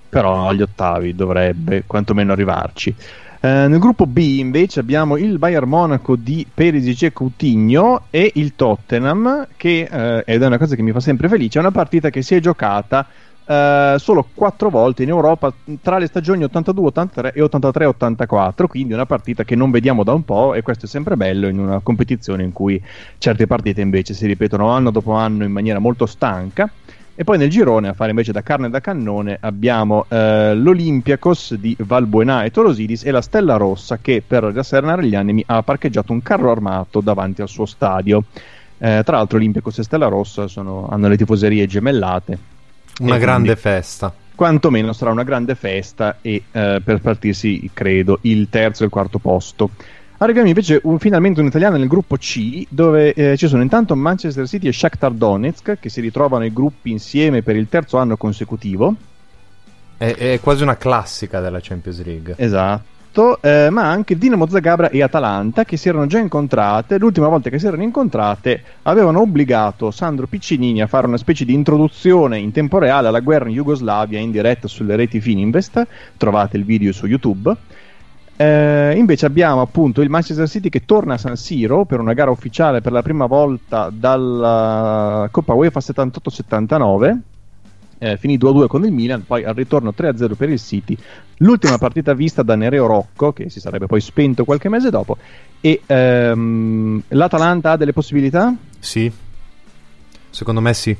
Però agli ottavi dovrebbe quantomeno arrivarci. Eh, nel gruppo B invece abbiamo il Bayern Monaco di Perisic e Coutinho e il Tottenham che, eh, ed è una cosa che mi fa sempre felice, è una partita che si è giocata eh, solo quattro volte in Europa tra le stagioni 82-83 e 83-84, quindi una partita che non vediamo da un po' e questo è sempre bello in una competizione in cui certe partite invece si ripetono anno dopo anno in maniera molto stanca. E poi nel girone, a fare invece da carne da cannone, abbiamo eh, l'Olympiakos di Valbuena e Torosidis e la Stella Rossa che per rasserenare gli animi ha parcheggiato un carro armato davanti al suo stadio. Eh, tra l'altro Olympiakos e Stella Rossa sono, hanno le tifoserie gemellate. Una E grande festa. quantomeno sarà una grande festa e eh, per partirsi credo il terzo e il quarto posto arriviamo invece un- finalmente un italiano nel gruppo C dove eh, ci sono intanto Manchester City e Shakhtar Donetsk che si ritrovano i gruppi insieme per il terzo anno consecutivo È, è quasi una classica della Champions League. esatto eh, ma anche Dinamo Zagabria e Atalanta che si erano già incontrate l'ultima volta che si erano incontrate avevano obbligato Sandro Piccinini a fare una specie di introduzione in tempo reale alla guerra in Jugoslavia in diretta sulle reti Fininvest trovate il video su YouTube. Eh, invece abbiamo appunto il Manchester City che torna a San Siro per una gara ufficiale per la prima volta dalla Coppa UEFA 78-79 eh, finì 2-2 con il Milan, poi al ritorno 3-0 per il City. L'ultima partita vista da Nereo Rocco, che si sarebbe poi spento qualche mese dopo. E ehm, l'Atalanta ha delle possibilità? Sì. Secondo me sì.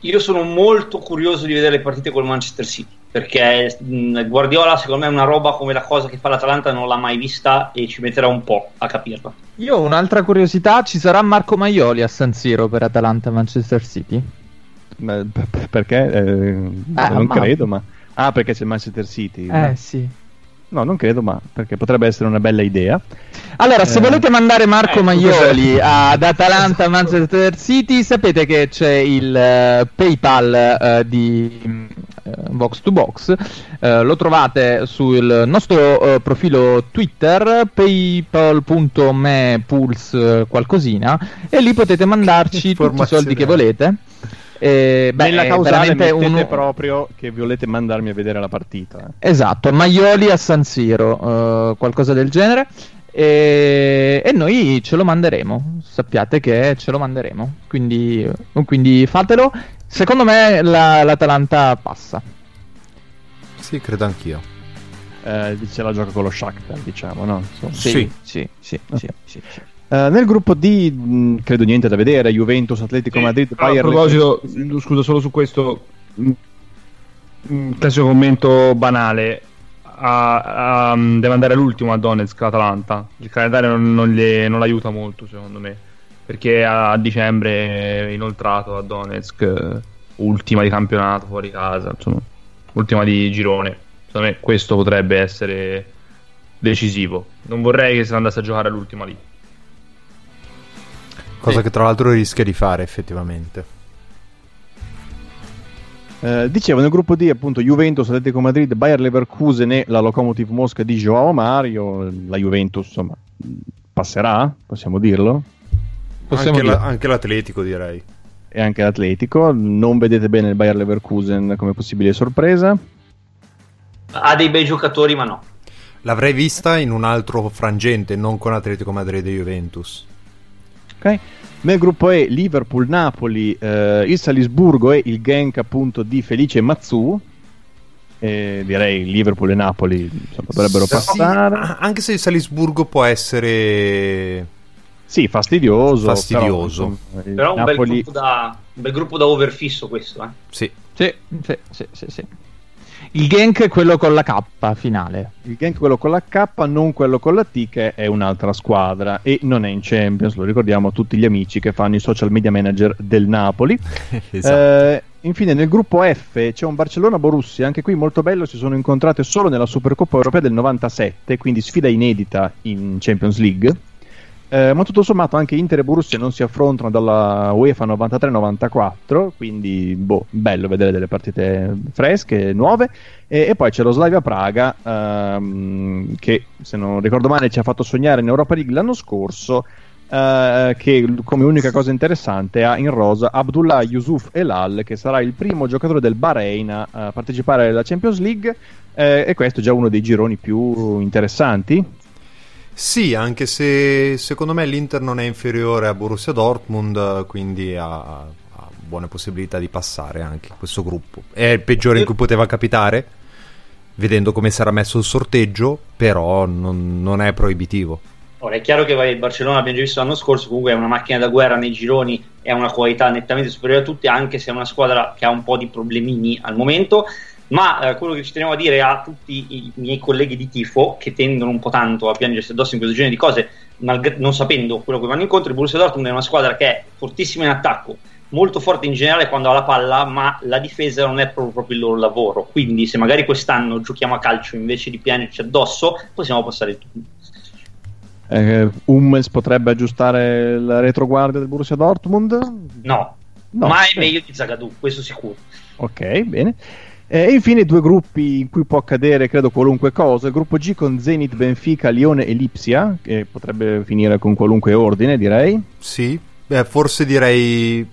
Io sono molto curioso di vedere le partite col Manchester City perché mh, Guardiola, secondo me, una roba come la cosa che fa l'Atalanta non l'ha mai vista e ci metterà un po' a capirla. Io ho un'altra curiosità, ci sarà Marco Maioli a San Siro per Atalanta Manchester City? Perché? Eh, non ma- credo, ma. Ah, perché c'è il Manchester City? Eh sì. No, non credo, ma perché potrebbe essere una bella idea. Allora, se Eh, volete mandare Marco ecco, Maioli ad Atalanta Manchester City, sapete che c'è il eh, PayPal eh, di mm, eh, Box to Box. Eh, lo trovate sul nostro eh, profilo Twitter paypal.me pulse qualcosina e lì potete mandarci tutti i soldi che volete. Eh, beh, Nella è causale mettete uno- proprio che volete mandarmi a vedere la partita. eh. Esatto, Maioli a San Siro, eh, qualcosa del genere. E, e noi ce lo manderemo. Sappiate che ce lo manderemo. Quindi, quindi fatelo. Secondo me la- l'Atalanta passa. Sì, credo anch'io. Eh, ce la gioca con lo Shakhtar, diciamo, no? Insomma. Sì, Sì. sì, sì, sì, sì, sì. Eh, nel gruppo D, mh, credo niente da vedere, Juventus, Atletico Madrid, Ah, a Bayern proposito, scusa solo su questo, mm, mm, classico commento banale. A- a- deve andare all'ultimo a Donetsk Atalanta. Il calendario non, non gli- non l'aiuta molto, secondo me. Perché a dicembre è inoltrato a Donetsk, ultima di campionato fuori casa, insomma, ultima di girone. Secondo me questo potrebbe essere decisivo. Non vorrei che se ne andasse a giocare all'ultima lì. Cosa Sì. che tra l'altro rischia di fare effettivamente. Eh, dicevo nel gruppo D appunto Juventus, Atletico Madrid, Bayer Leverkusen e la Lokomotiv Mosca di Joao Mario. La Juventus insomma passerà, possiamo dirlo. Possiamo anche, dire. la- anche l'Atletico direi. E anche l'Atletico. Non vedete bene il Bayer Leverkusen come possibile sorpresa. Ha dei bei giocatori, ma no. L'avrei vista in un altro frangente, non con Atletico Madrid e Juventus. Ok? Nel gruppo E Liverpool, Napoli, eh, il Salisburgo e il Genk appunto di Felice Mazzu. E direi Liverpool e Napoli insomma, dovrebbero Sì, passare. a- anche se il Salisburgo può essere Sì, fastidioso. Fastidioso. Però, Però un, bel Napoli- gruppo da, un bel gruppo da overfisso questo, eh. sì. Sì, sì, sì, sì, sì. Il Genk è quello con la K finale. Il Genk quello con la K, non quello con la T, che è un'altra squadra e non è in Champions, lo ricordiamo a tutti gli amici che fanno i social media manager del Napoli. <laughs> esatto. Eh, infine nel gruppo F c'è un Barcellona-Borussia, anche qui molto bello, si sono incontrate solo nella Supercoppa Europea del 97, quindi sfida inedita in Champions League. Eh, ma tutto sommato anche Inter e Borussia non si affrontano dalla UEFA 93-94, quindi boh, bello vedere delle partite fresche, nuove. E, e poi c'è lo Slavia Praga, ehm, che se non ricordo male ci ha fatto sognare in Europa League l'anno scorso, eh, che come unica cosa interessante ha in rosa Abdullah Yusuf Elal, che sarà il primo giocatore del Bahrain a partecipare alla Champions League. eh, e questo è già uno dei gironi più interessanti. Sì, anche se secondo me l'Inter non è inferiore a Borussia Dortmund, quindi ha, ha buone possibilità di passare anche questo gruppo. È il peggiore in cui poteva capitare, vedendo come sarà messo il sorteggio, però non, non è proibitivo. Ora è chiaro che il Barcellona abbiamo già visto l'anno scorso, comunque è una macchina da guerra nei gironi ha una qualità nettamente superiore a tutti, anche se è una squadra che ha un po' di problemini al momento. Ma eh, quello che ci tenevo a dire a tutti i miei colleghi di tifo che tendono un po' tanto a piangersi addosso in questo genere di cose, malgr- non sapendo quello che vanno incontro, il Borussia Dortmund è una squadra che è fortissima in attacco, molto forte in generale quando ha la palla, ma la difesa non è proprio, proprio il loro lavoro. Quindi, se magari quest'anno giochiamo a calcio invece di piangerci addosso, possiamo passare il turno. Eh, Hummels potrebbe aggiustare la retroguardia del Borussia Dortmund? No, No, ma è meglio di Zagadou, questo sicuro. Ok, bene. Eh, E infine due gruppi in cui può accadere, credo, qualunque cosa. Il gruppo G con Zenit, Benfica, Lione e Lipsia, che potrebbe finire con qualunque ordine, direi. Sì, beh, forse direi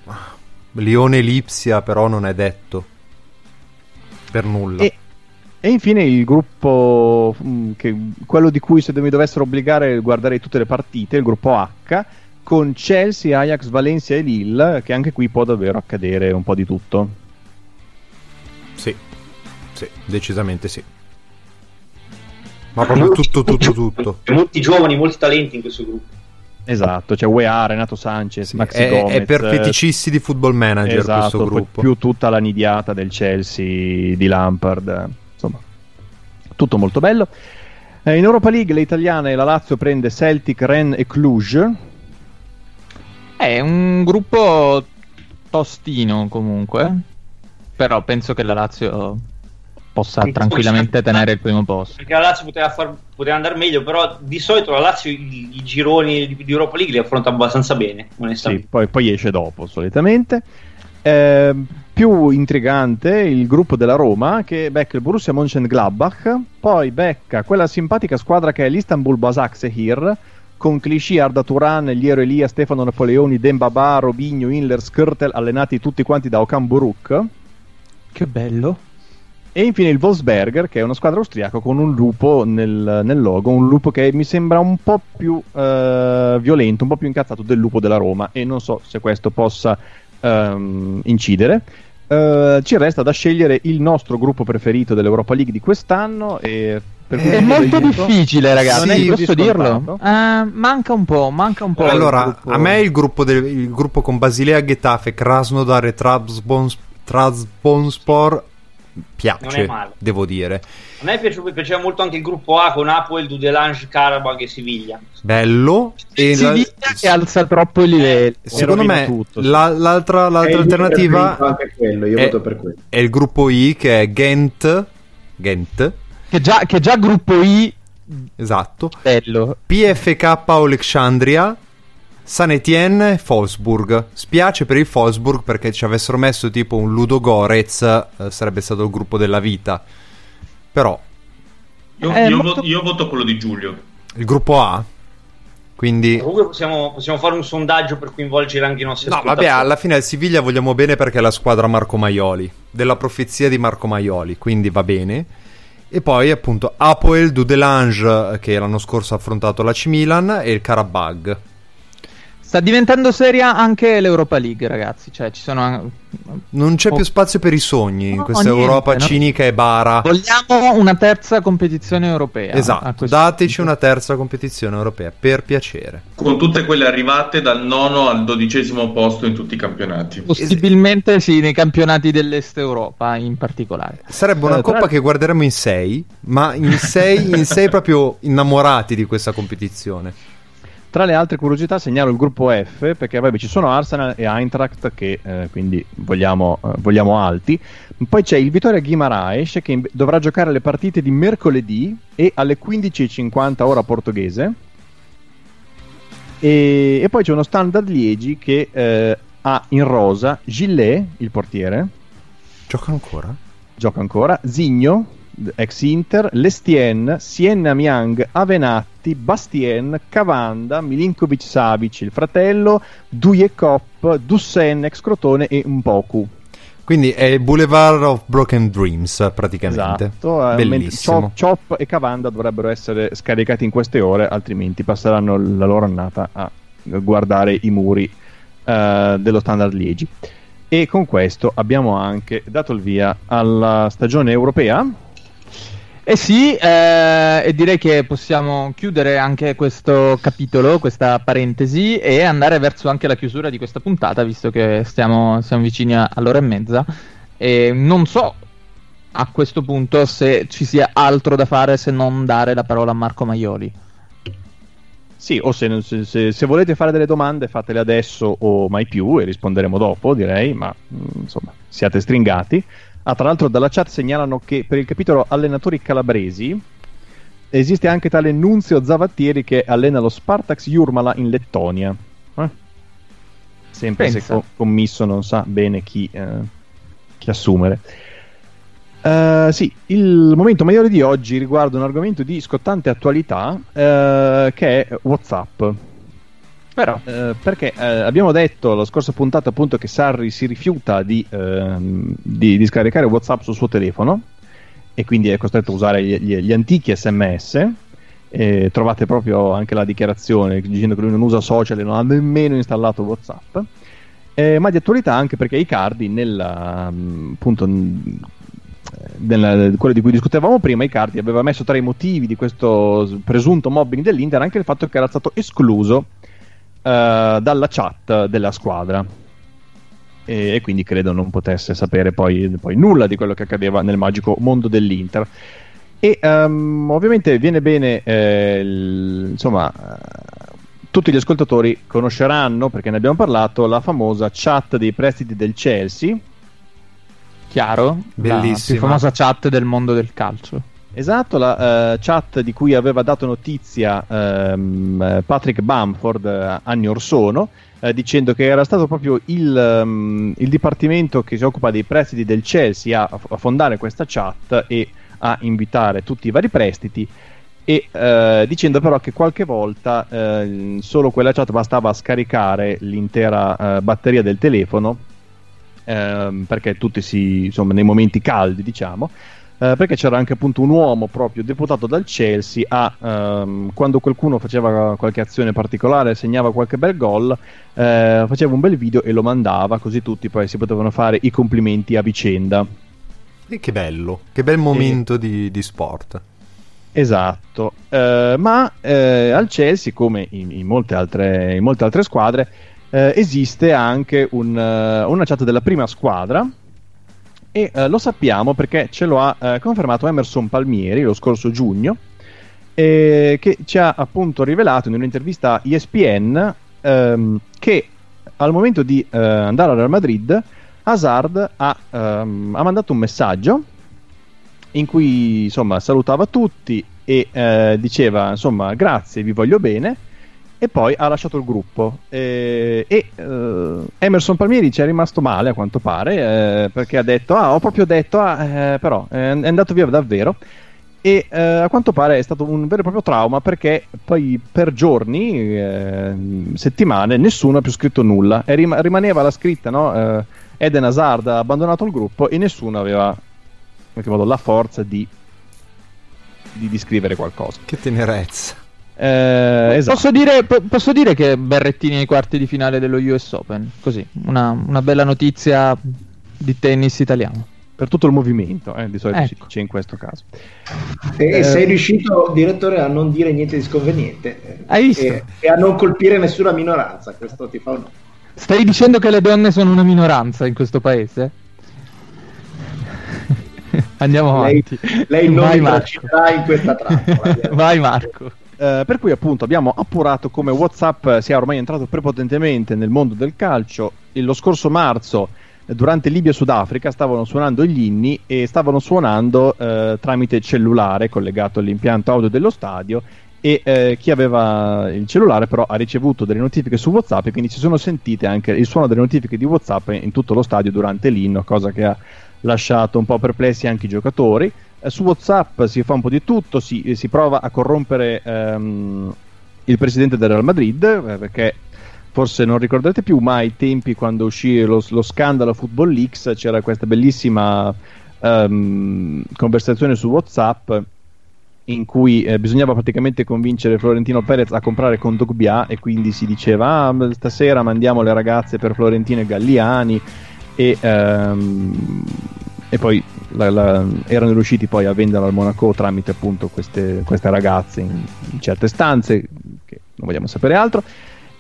Lione Lipsia, però non è detto per nulla. E, e infine il gruppo, mm, che, quello di cui se mi dovessero obbligare guarderei tutte le partite, il gruppo H, con Chelsea, Ajax, Valencia e Lille, che anche qui può davvero accadere un po' di tutto. Sì, sì, decisamente sì. Ma proprio tutto, tutto, tutto. C'è molti giovani, molti talenti in questo gruppo. Esatto, c'è UEA, Renato Sanchez, Maxi È, Gomez. è per feticisti di football manager esatto, questo gruppo. più tutta la nidiata del Chelsea di Lampard, insomma, tutto molto bello. Eh, in Europa League le italiane la Lazio prende Celtic, Rennes e Cluj. È un gruppo tostino comunque. Però penso che la Lazio possa tranquillamente tenere il primo posto. Perché la Lazio poteva, far- poteva andare meglio, però di solito la Lazio i, i gironi di, di Europa League li affronta abbastanza bene, Sì, onestamente. poi, poi esce dopo solitamente. Eh, più intrigante il gruppo della Roma che becca il Borussia Mönchengladbach, poi becca quella simpatica squadra che è l'Istanbul Basaksehir con Clichy, Arda Turan, Liero Elia, Stefano Napoleoni, Dembaba, Robigno, Inler, Skirtel, allenati tutti quanti da Okan Buruk. Che bello. E infine il Wolfsberger, che è una squadra austriaca con un lupo nel, nel logo, un lupo che mi sembra un po' più eh, violento, un po' più incazzato del lupo della Roma e non so se questo possa ehm, incidere. Eh, ci resta da scegliere il nostro gruppo preferito dell'Europa League di quest'anno e per cui È molto dico- difficile, ragazzi. Non è così posso dirlo? Eh, manca un po', manca un po'. Allora, gruppo. a me il gruppo, del- il gruppo con Basilea, Getafe, Krasnodar e Trabzons- Trabzonspor piace, devo dire. A me piace- piaceva molto anche il gruppo A con Apoel, Dudelange, Karabakh e Siviglia. Bello. E la- Siviglia che alza troppo i livelli. secondo rovina me tutto, sì. la- l'altra, l'altra il alternativa quello, io è, voto per quello. è il gruppo I che è Ghent. Ghent, Che già, che già gruppo I esatto. bello. PFK Alexandria, San Etienne e Wolfsburg. Spiace per il Wolfsburg perché ci avessero messo tipo un Ludo Gorez, eh, sarebbe stato il gruppo della vita. Però Io, È io molto- vo- io voto quello di Giulio. il gruppo A, quindi... Comunque possiamo, possiamo fare un sondaggio per coinvolgere anche i nostri No, vabbè, alla fine al Siviglia vogliamo bene perché è la squadra Marco Maioli, della profezia di Marco Maioli, quindi va bene. E poi appunto Apoel Dudelange che l'anno scorso ha affrontato la C Milan e il Karabag. Sta diventando seria anche l'Europa League, ragazzi. Cioè, ci sono. Non c'è Oh. più spazio per i sogni in No, questa niente, Europa no? cinica e bara. Vogliamo una terza competizione europea. Esatto, dateci punto. una terza competizione europea, per piacere. Con tutte quelle arrivate dal nono al dodicesimo posto in tutti i campionati. Possibilmente sì, nei campionati dell'Est Europa in particolare. Sarebbe una Eh, tra- coppa che guarderemo in sei, ma in sei, in sei <laughs> proprio innamorati di questa competizione. Tra le altre curiosità segnalo il gruppo F perché vabbè, ci sono Arsenal e Eintracht che eh, quindi vogliamo, eh, vogliamo alti. Poi c'è il Vittoria Guimaraes che in- dovrà giocare le partite di mercoledì e alle 15.50 ora portoghese. E, e poi c'è uno Standard Liegi che eh, ha in rosa Gillet, il portiere, Gioca ancora? gioca ancora, Zigno, ex Inter, Lestien, Sienna Miang, Avenatti, Bastien, Cavanda, Milinkovic Savic, il fratello, Dujekop, Dussen, ex Crotone e Mpoku. Quindi è il Boulevard of Broken Dreams, praticamente. Esatto, eh, Bellissimo. Chop, Chop e Cavanda dovrebbero essere scaricati in queste ore, altrimenti passeranno la loro annata a guardare i muri eh, dello Standard Liegi. E con questo abbiamo anche dato il via alla stagione europea. Eh sì, eh, e direi che possiamo chiudere anche questo capitolo, questa parentesi, e andare verso anche la chiusura di questa puntata, visto che stiamo, siamo vicini all'ora e mezza. E non so a questo punto se ci sia altro da fare se non dare la parola a Marco Maioli. Sì, o se, se- se- se volete fare delle domande fatele adesso o mai più e risponderemo dopo, direi, ma mm, insomma, siate stringati. Ah, tra l'altro dalla chat segnalano che per il capitolo allenatori calabresi esiste anche tale Nunzio Zavattieri che allena lo Spartax Jurmala in Lettonia. Eh? Sempre se Pensa. co- commisso non sa bene chi, eh, chi assumere. Eh, sì, il momento migliore di oggi riguarda un argomento di scottante attualità eh, che è WhatsApp. Però, Eh, perché eh, abbiamo detto la scorsa puntata appunto che Sarri si rifiuta di, ehm, di- di scaricare WhatsApp sul suo telefono e quindi è costretto a usare gli, gli- gli antichi sms. E trovate proprio anche la dichiarazione dicendo che lui non usa social e non ha nemmeno installato WhatsApp. Eh, ma di attualità anche perché Icardi nella mm, appunto n- nella- quello di cui discutevamo prima Icardi aveva messo tra i motivi di questo presunto mobbing dell'Inter anche il fatto che era stato escluso eh, dalla chat della squadra e, e quindi credo non potesse sapere poi, poi nulla di quello che accadeva nel magico mondo dell'Inter e ehm, ovviamente viene bene eh, il- insomma eh, tutti gli ascoltatori conosceranno perché ne abbiamo parlato la famosa chat dei prestiti del Chelsea chiaro? La Bellissima. più famosa chat del mondo del calcio. Esatto, la eh, chat di cui aveva dato notizia eh, Patrick Bamford eh, anni or sono, eh, dicendo che era stato proprio il, ehm, il dipartimento che si occupa dei prestiti del Chelsea a, a fondare questa chat e a invitare tutti i vari prestiti. E dicendo però che qualche volta solo quella chat bastava scaricare l'intera batteria del telefono ehm, perché tutti si insomma nei momenti caldi diciamo eh, perché c'era anche appunto un uomo proprio deputato dal Chelsea a ehm, quando qualcuno faceva qualche azione particolare, segnava qualche bel gol, eh, faceva un bel video e lo mandava, così tutti poi si potevano fare i complimenti a vicenda. E che bello, che bel momento di, di sport. Esatto, Eh, ma eh, al Chelsea, come in, in molte, altre, in molte altre squadre, eh, esiste anche un, eh, una chat della prima squadra e eh, lo sappiamo perché ce lo ha eh, confermato Emerson Palmieri lo scorso giugno, eh, che ci ha appunto rivelato in un'intervista a ESPN ehm, che al momento di eh, andare al Real Madrid Hazard ha, ehm, ha mandato un messaggio in cui insomma salutava tutti e eh, diceva insomma grazie, vi voglio bene e poi ha lasciato il gruppo Eh, e eh, Emerson Palmieri ci è rimasto male a quanto pare eh, perché ha detto ah ho proprio detto ah, eh, però è è andato via davvero e eh, a quanto pare è stato un vero e proprio trauma perché poi per giorni, eh, settimane, nessuno ha più scritto nulla e rim- rimaneva la scritta no? Eh, Eden Hazard ha abbandonato il gruppo e nessuno aveva in qualche modo la forza di, di, di scrivere qualcosa. Che tenerezza. Eh, esatto. Posso, dire, po- posso dire che Berrettini ai quarti di finale dello US Open? Così, una, una bella notizia di tennis italiano. Per tutto il movimento, eh, di solito Ecco. dice in questo caso. E Eh, sei riuscito, direttore, a non dire niente di sconveniente Hai visto? e, e a non colpire nessuna minoranza. Questo ti fa un... Stai dicendo che le donne sono una minoranza in questo paese? <laughs> Andiamo Lei, avanti. lei non Vai mi in questa trappola. <laughs> Vai Marco. Eh, per cui appunto abbiamo appurato come WhatsApp sia ormai entrato prepotentemente nel mondo del calcio. E lo scorso marzo, eh, durante Libia-Sudafrica, stavano suonando gli inni e stavano suonando eh, tramite cellulare collegato all'impianto audio dello stadio. E eh, chi aveva il cellulare però ha ricevuto delle notifiche su WhatsApp e quindi si sono sentite anche il suono delle notifiche di WhatsApp in tutto lo stadio durante l'inno, cosa che ha lasciato un po' perplessi anche i giocatori. Eh, su WhatsApp si fa un po' di tutto, si, si prova a corrompere ehm, il presidente del Real Madrid, eh, perché forse non ricorderete più, ma ai tempi quando uscì lo, lo scandalo Football Leaks c'era questa bellissima ehm, conversazione su WhatsApp in cui eh, bisognava praticamente convincere Florentino Perez a comprare Condogbia e quindi si diceva ah, stasera mandiamo le ragazze per Florentino e Galliani e, ehm, e poi la, la, erano riusciti poi a venderla al Monaco tramite appunto queste, queste ragazze in, in, certe stanze, che non vogliamo sapere altro.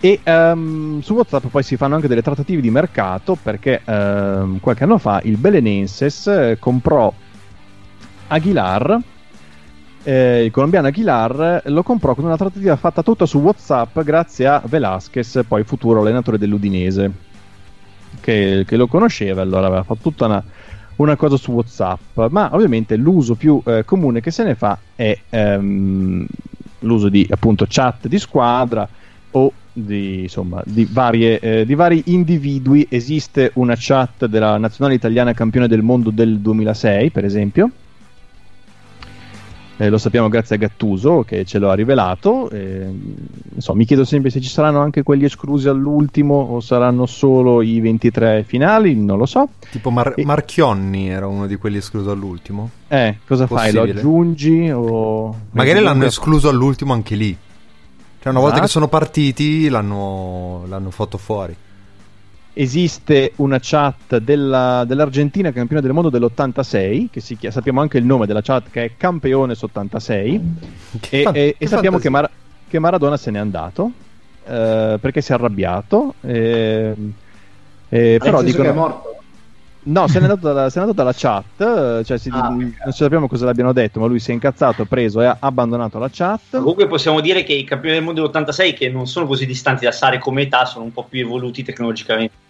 E um, su WhatsApp poi si fanno anche delle trattative di mercato perché um, qualche anno fa il Belenenses eh, comprò Aguilar. Eh, il colombiano Aguilar lo comprò con una trattativa fatta tutta su WhatsApp grazie a Velasquez, poi futuro allenatore dell'Udinese, che, che lo conosceva. Allora aveva fatto tutta una, una cosa su WhatsApp, ma ovviamente l'uso più eh, comune che se ne fa è ehm, l'uso di appunto chat di squadra o di, insomma, di, varie, eh, di vari individui. Esiste una chat della nazionale italiana campione del mondo del 2006, per esempio, eh, lo sappiamo grazie a Gattuso che ce lo ha rivelato. Eh, so, mi chiedo sempre se ci saranno anche quelli esclusi all'ultimo o saranno solo i 23 finali, non lo so. Tipo Mar- e... Marchionni era uno di quelli esclusi all'ultimo. Eh, cosa Possibile. fai? Lo aggiungi o... Magari l'hanno escluso all'ultimo anche lì. Cioè una volta che sono partiti l'hanno, l'hanno fatto fuori esiste una chat della, dell'Argentina campione del mondo dell'86 che si chiama, sappiamo anche il nome della chat che è Campeones 86 e, fan- e, e sappiamo che, Mar- che, Maradona se n'è andato eh, perché si è arrabbiato eh, eh, però dicono che è morto No, se n'è andato dalla, se n'è andato dalla chat, cioè si, ah, non sappiamo cosa l'abbiano detto, ma lui si è incazzato, ha preso e ha abbandonato la chat. Comunque possiamo dire che i campioni del mondo dell'86, che non sono così distanti da Sare come età, sono un po' più evoluti tecnologicamente.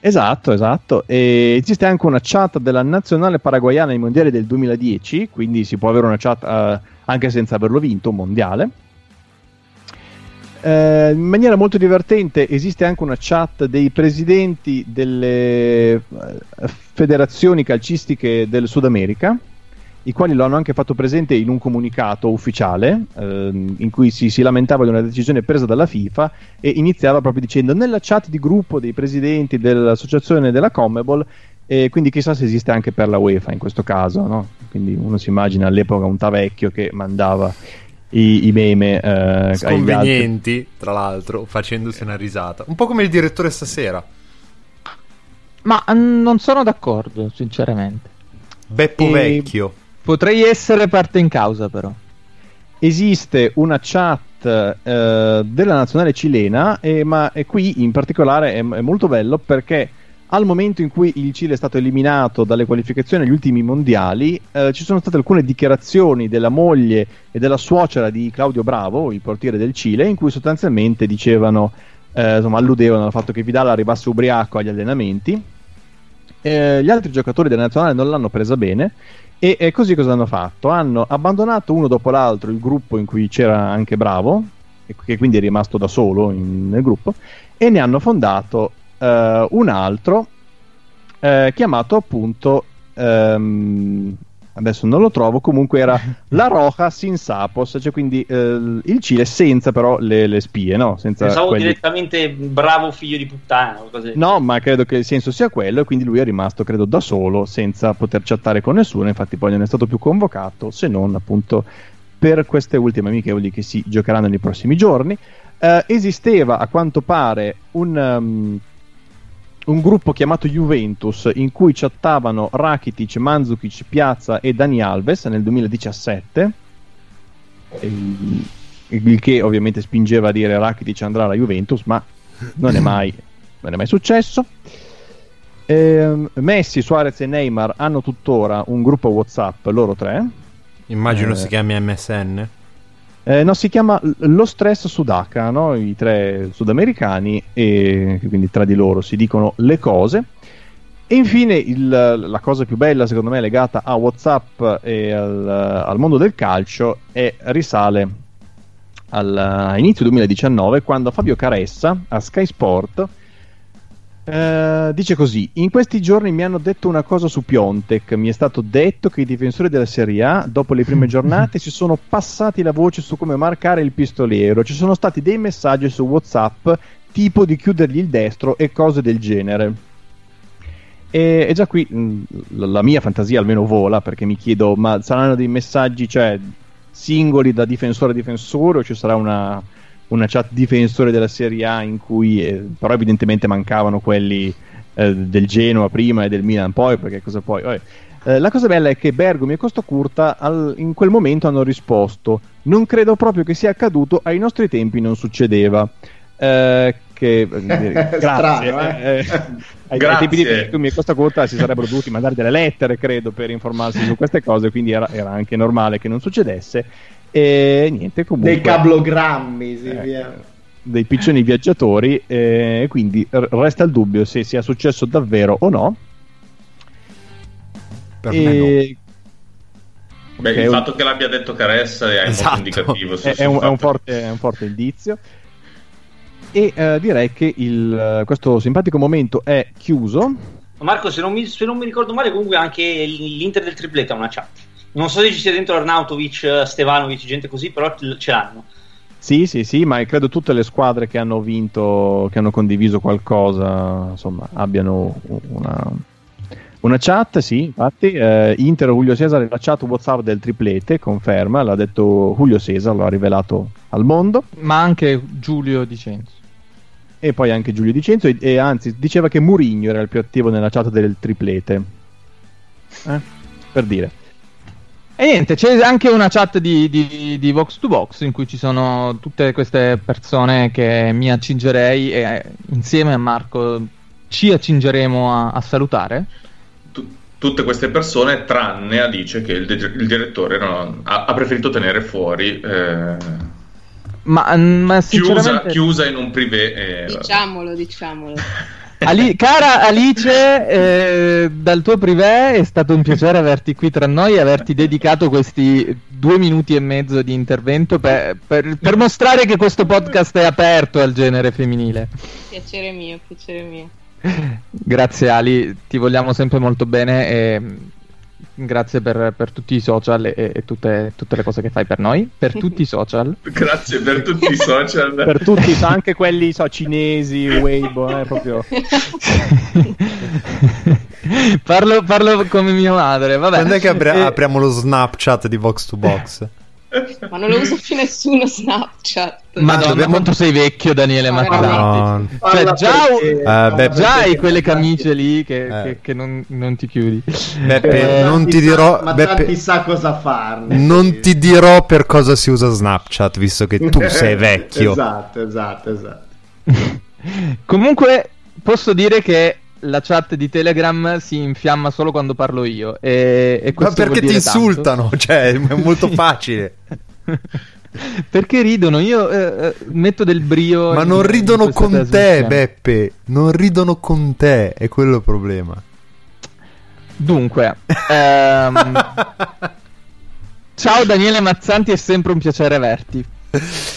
Esatto, esatto. E esiste anche una chat della nazionale paraguayana ai mondiali del 2010, quindi si può avere una chat uh, anche senza averlo vinto, un mondiale. Uh, in maniera molto divertente esiste anche una chat dei presidenti delle uh, federazioni calcistiche del Sud America i quali lo hanno anche fatto presente in un comunicato ufficiale ehm, in cui si, si, lamentava di una decisione presa dalla FIFA e iniziava proprio dicendo nella chat di gruppo dei presidenti dell'associazione della Comebol e quindi chissà se esiste anche per la UEFA in questo caso no? quindi uno si immagina all'epoca un tavecchio che mandava i, i meme eh, sconvenienti tra l'altro facendosi una risata. Un po' come il direttore stasera. Ma mm, non sono d'accordo sinceramente. Beppo e... Vecchio. Potrei essere parte in causa, però. Esiste una chat eh, della nazionale cilena, eh, ma qui in particolare è, è, molto bello perché al momento in cui il Cile è stato eliminato dalle qualificazioni agli ultimi mondiali, eh, ci sono state alcune dichiarazioni della moglie e della suocera di Claudio Bravo, il portiere del Cile, in cui sostanzialmente dicevano, eh, insomma, alludevano al fatto che Vidal arrivasse ubriaco agli allenamenti. Eh, gli altri giocatori della nazionale non l'hanno presa bene e, e, così cosa hanno fatto? Hanno abbandonato uno dopo l'altro il gruppo in cui c'era anche Bravo, che quindi è rimasto da solo in, nel gruppo, e ne hanno fondato uh, un altro uh, chiamato appunto um, adesso non lo trovo, comunque era <laughs> la Roja sin sapos, cioè quindi eh, il Cile senza però le, le spie, no? Senza Pensavo quelli... direttamente bravo figlio di puttana. No, ma credo che il senso sia quello e quindi lui è rimasto, credo, da solo, senza poter chattare con nessuno, infatti poi non è stato più convocato, se non appunto per queste ultime amichevoli che si giocheranno nei prossimi giorni. Eh, esisteva a quanto pare un... Um, un gruppo chiamato Juventus in cui chattavano Rakitic, Mandzukic, Piazza e Dani Alves nel 2017 il che ovviamente spingeva a dire Rakitic andrà alla Juventus ma non è mai, non è mai successo. Eh, Messi, Suarez e Neymar hanno tuttora un gruppo Whatsapp loro tre. Immagino eh, si chiami MSN eh, no, si chiama Lo Stress Sudaka, no? i tre sudamericani, e quindi tra di loro si dicono le cose. E infine il, la cosa più bella, secondo me, legata a WhatsApp e al, al mondo del calcio è, risale all'inizio 2019, quando Fabio Caressa a Sky Sport Uh, dice così: In questi giorni mi hanno detto una cosa su Piontek. Mi è stato detto che i difensori della Serie A, dopo le prime <laughs> giornate, si sono passati la voce su come marcare il pistoliero. Ci sono stati dei messaggi su WhatsApp, tipo di chiudergli il destro e cose del genere. E, e già qui mh, mm, la mia fantasia almeno vola perché mi chiedo: ma saranno dei messaggi, cioè singoli da difensore a difensore, o ci sarà una una chat difensore della Serie A in cui eh, però evidentemente mancavano quelli eh, del Genoa prima e del Milan poi, perché cosa poi? Eh, la cosa bella è che Bergomi e Costa Curta al- in quel momento hanno risposto: Non credo proprio che sia accaduto, ai nostri tempi non succedeva. Eh, che, eh, <laughs> grazie. Strano, eh? eh, ai, ai Grazie. tempi di Bergomi e Costa Curta si sarebbero dovuti mandare delle lettere, credo, per informarsi su queste cose, quindi era, era anche normale che non succedesse. E niente, comunque. Dei cablogrammi, sì, Eh, via. dei piccioni viaggiatori, e quindi resta il dubbio se sia successo davvero o no. Per me no. E Beh, Ok, il un- fatto che l'abbia detto Caressa è Esatto. molto indicativo. è, è un, è un forte, è un forte indizio. E eh, direi che il- questo simpatico momento è chiuso. Marco, se non, mi, se non mi ricordo male, comunque anche l'Inter del triplete ha una chat. Non so se ci sia dentro Arnautovic, Stevanovic, gente così, però ce l'hanno. Sì, sì, sì, ma credo tutte le squadre che hanno vinto, che hanno condiviso qualcosa, insomma, abbiano una, una chat, sì, infatti. eh, Inter Julio Cesare, la chat WhatsApp del triplete, conferma, l'ha detto Julio Cesare, lo ha rivelato al mondo. Ma anche Giulio Dicenzo. E poi anche Giulio Dicenzo, e, e anzi diceva che Murigno era il più attivo nella chat del triplete. Eh? Per dire. E niente, c'è anche una chat di, di, di Vox to Box in cui ci sono tutte queste persone che mi accingerei e eh, insieme a Marco ci accingeremo a, a salutare. tu- tutte queste persone, tranne Alice, che il, de- il direttore non- ha, ha preferito tenere fuori, eh, Ma, ma chiusa, sinceramente, chiusa in un privé. eh, Diciamolo, diciamolo. <laughs> Ali- cara Alice, eh, dal tuo privé è stato un piacere averti qui tra noi e averti dedicato questi due minuti e mezzo di intervento per, per- per mostrare che questo podcast è aperto al genere femminile. Piacere mio, piacere mio. Grazie Ali, ti vogliamo sempre molto bene e grazie per, per tutti i social e, e tutte, tutte le cose che fai per noi, per tutti i social. <laughs> Grazie per tutti i social. Per tutti, anche <laughs> quelli so, cinesi, Weibo, eh, proprio. parlo, parlo come mia madre, vabbè. Quando è che apri- apriamo lo Snapchat di Box to Box? Ma non lo usa più nessuno Snapchat. Madonna, dobbiamo- quanto sei vecchio, Daniele Ma Mazzanti. No. Cioè, già, perché- Eh, beh, già hai quelle camicie lì che, Eh. che- che non, non ti chiudi. Beppe, Eh, non ti Mazzanti dirò. sa- ma Beppe, sa cosa farne. non ti dirò per cosa si usa Snapchat, visto che tu <laughs> sei vecchio. esatto, esatto, esatto. <laughs> Comunque, posso dire che la chat di Telegram si infiamma solo quando parlo io. E, e Ma perché ti dire tanto. insultano? <laughs> Cioè, è <laughs> molto facile. <laughs> perché ridono? Io eh, eh, metto del brio. Ma in- non ridono con te. Beppe. Non ridono con te, è quello il problema. Dunque, ehm, ciao Daniele Mazzanti, è sempre un piacere averti.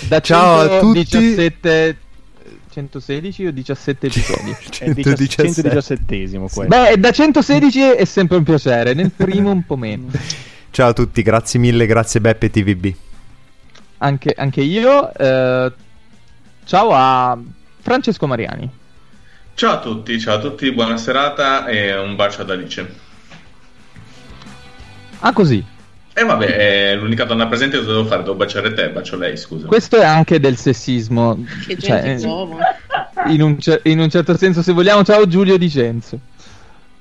Da Ciao a tutti. 117 116 o 17 episodi? <laughs> È il 117esimo questo. Beh, da 116 è sempre un piacere, nel primo un po' meno. <laughs> Ciao a tutti, grazie mille, grazie Beppe TVB. Anche, anche io. eh, ciao a Francesco Mariani. Ciao a tutti, ciao a tutti, buona serata e un bacio ad Alice. Ah, così. E vabbè, è l'unica donna presente, cosa devo fare? Devo baciare te, bacio lei, scusa. Questo è anche del sessismo. Che Cioè, eh, in, un cer- in un certo senso, se vogliamo, ciao Giulio Dicenzo.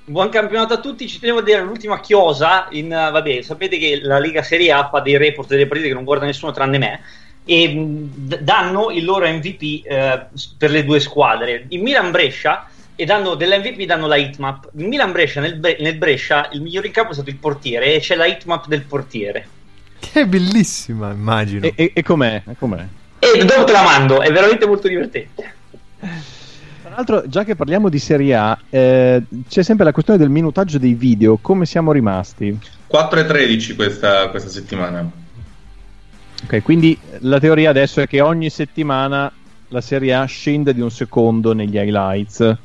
Buon campionato a tutti, ci tenevo a dire l'ultima chiosa. In, eh, vabbè, sapete che la Lega Serie A fa dei report delle partite che non guarda nessuno tranne me. E d- danno il loro MVP eh, s- per le due squadre. In Milan Brescia e danno dell'MVP danno la hitmap. In Milan Brescia, nel, Bre- nel Brescia, il migliore in campo è stato il portiere e c'è la hitmap del portiere. Che è bellissima, immagino. E, e- e com'è? E com'è? E dopo te la mando, è veramente molto divertente. Tra l'altro, già che parliamo di Serie A, eh, c'è sempre la questione del minutaggio dei video. Come siamo rimasti? 4 e 13 questa, questa settimana. Ok, quindi la teoria adesso è che ogni settimana la Serie A scende di un secondo negli highlights.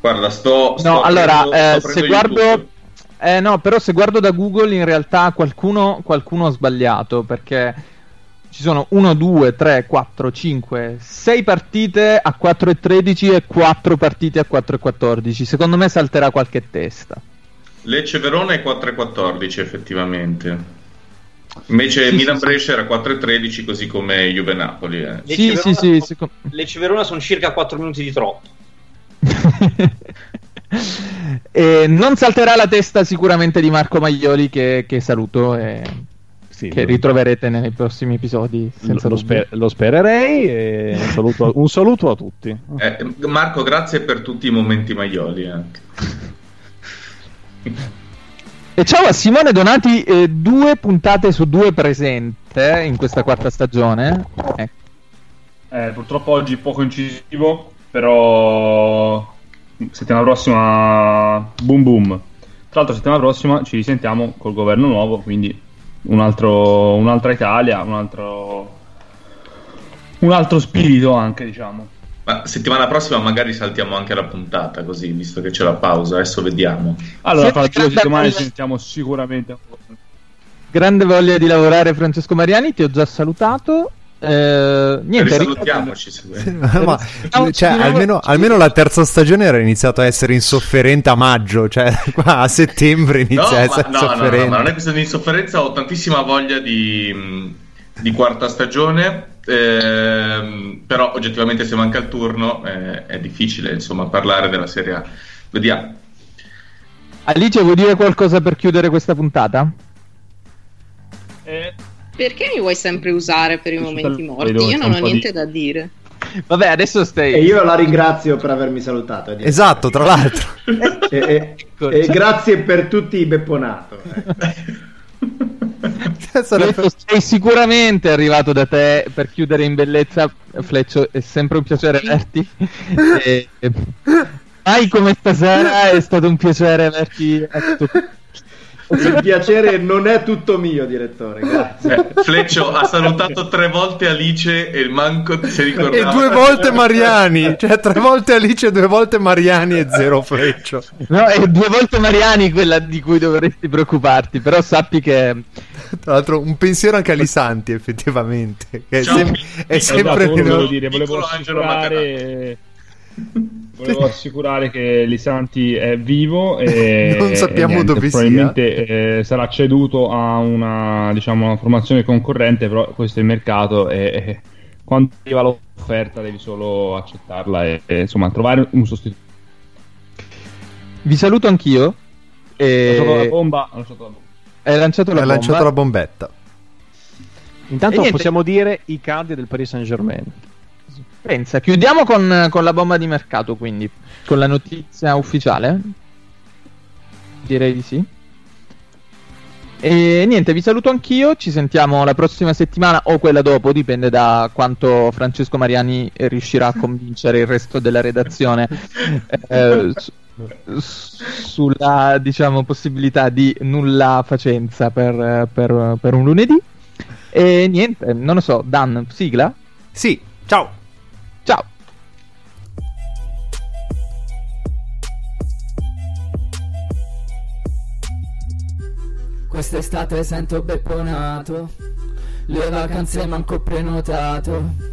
Guarda, sto. sto No, allora, aprendo- eh, sto se guardo. YouTube. Eh no, però se guardo da Google in realtà qualcuno, qualcuno ha sbagliato perché ci sono 1, 2, 3, 4, 5, 6 partite a 4 e 13 e 4 partite a 4 e 14. Secondo me salterà qualche testa. Lecce Verona è 4 e 14, effettivamente. Invece Sì, Milan sì, Brescia era 4 e 13, così come Juve Napoli. eh. Lecce Sì, Verona sì, sì, sono- Lecce Verona sono circa 4 minuti di troppo. <laughs> e non salterà la testa sicuramente di Marco Maglioli che, che saluto e Sì, che lo- ritroverete nei prossimi episodi lo, senza lo dubbio. sper- lo spererei e un saluto, <laughs> un saluto a tutti. Eh, Marco, grazie per tutti i momenti maioli. Anche. E ciao a Simone Donati, eh, due puntate su due presente in questa quarta stagione. Ecco. Eh, purtroppo oggi poco incisivo, però settimana prossima boom boom. Tra l'altro settimana prossima ci risentiamo col governo nuovo, quindi un altro, un'altra Italia, un altro, un altro spirito anche, diciamo. Ma settimana prossima magari saltiamo anche la puntata, così, visto che c'è la pausa. Adesso vediamo. Allora, fra due settimane ci sentiamo sicuramente. Grande voglia di lavorare Francesco Mariani, ti ho già salutato. Eh, niente, Risalutiamoci. Ma, cioè, almeno, almeno la terza stagione era iniziato a essere insofferente a maggio, cioè <laughs> qua a settembre No, inizia a ma, essere no, no, no, insofferente. ma non è questione di insofferenza, ho tantissima voglia di, di quarta stagione, ehm, però oggettivamente se manca il turno eh, è difficile insomma parlare della Serie A. Vediamo. Alice, vuoi dire qualcosa per chiudere questa puntata? Eh, Perché mi vuoi sempre usare per i momenti morti? Io non ho di- niente da dire. Vabbè, adesso stai. E io la ringrazio per avermi salutato. eh, Esatto, tra l'altro. <laughs> E, e- Ecco, e grazie per tutti i bepponato. eh. Sarebbe- sei sicuramente arrivato da te per chiudere in bellezza. Fleccio, è sempre un piacere averti. E- Mai come stasera è stato un piacere averti. Il piacere non è tutto mio, direttore. Grazie. Eh, Fleccio ha salutato tre volte Alice e il manco si E ricordava. due volte Mariani, cioè tre volte Alice, due volte Mariani e zero Fleccio. No, è due volte Mariani quella di cui dovresti preoccuparti. Però sappi che Tra l'altro un pensiero anche a Lisanti effettivamente, che è, Ciao, sem- è sempre... Esatto, volevo dire, volevo assicurare, volevo assicurare che Lisanti è vivo e <laughs> Non sappiamo e niente, dove sia. probabilmente eh, sarà ceduto a una, diciamo, una formazione concorrente, però questo è il mercato e, e quando arriva l'offerta devi solo accettarla e, e, insomma trovare un sostituto. vi saluto anch'io. La E... bomba, ha lasciato la bomba. Hai lanciato la lanciato la bombetta. Intanto possiamo dire i card del Paris Saint Germain. Pensa, chiudiamo con, con la bomba di mercato, quindi con la notizia ufficiale. Direi di sì. E niente, vi saluto anch'io. Ci sentiamo la prossima settimana o quella dopo, dipende da quanto Francesco Mariani riuscirà a convincere il resto della redazione <laughs> eh, su- su- sulla diciamo possibilità di nulla facenza per, per- per un lunedì. E niente, non lo so, Dan, sigla? Sì, ciao. Ciao. Quest'estate sento bepponato Le vacanze manco prenotato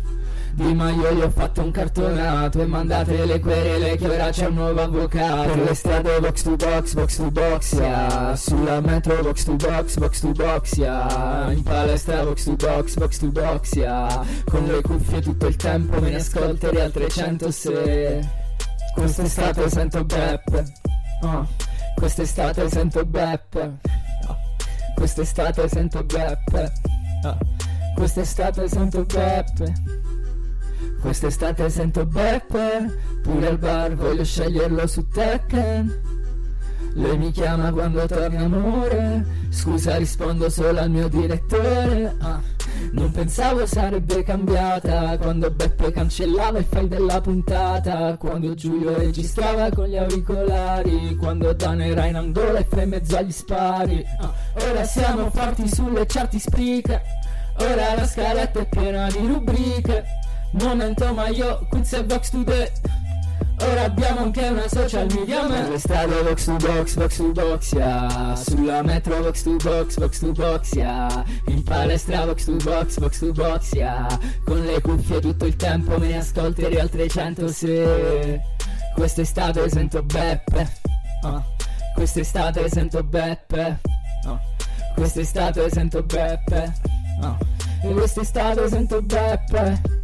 Di Maio gli ho fatto un cartonato E mandate le querele che ora c'è un nuovo avvocato Per le strade box to box, box to box, yeah Sulla metro box to box, box to box, yeah In palestra box to box, box to box, yeah Con le cuffie tutto il tempo me ne ascolterei al 300 se Quest'estate sento beppe oh. Quest'estate sento beppe oh. Quest'estate sento beppe oh. Quest'estate sento beppe Quest'estate sento beppe Pure al bar voglio sceglierlo su Tekken. Lei mi chiama quando torna amore Scusa rispondo solo al mio direttore. Ah, Non pensavo sarebbe cambiata Quando Beppe cancellava il file della puntata Quando Giulio registrava con gli auricolari Quando Dan era in angola e fa in mezzo agli spari. Ah, Ora siamo forti sulle chart speaker Ora la scaletta è piena di rubriche Momento ma io quiz e Vox Today Ora abbiamo anche una social media man. Le strade box to box, box to box, yeah. Sulla metro box to box, box to box, yeah. In palestra box to box, box to box, yeah. Con le cuffie tutto il tempo me ne ascolterei al 300 se Quest'estate sento beppe. Oh. Quest'estate sento beppe. Oh. Quest'estate sento beppe. Oh. E quest'estate sento beppe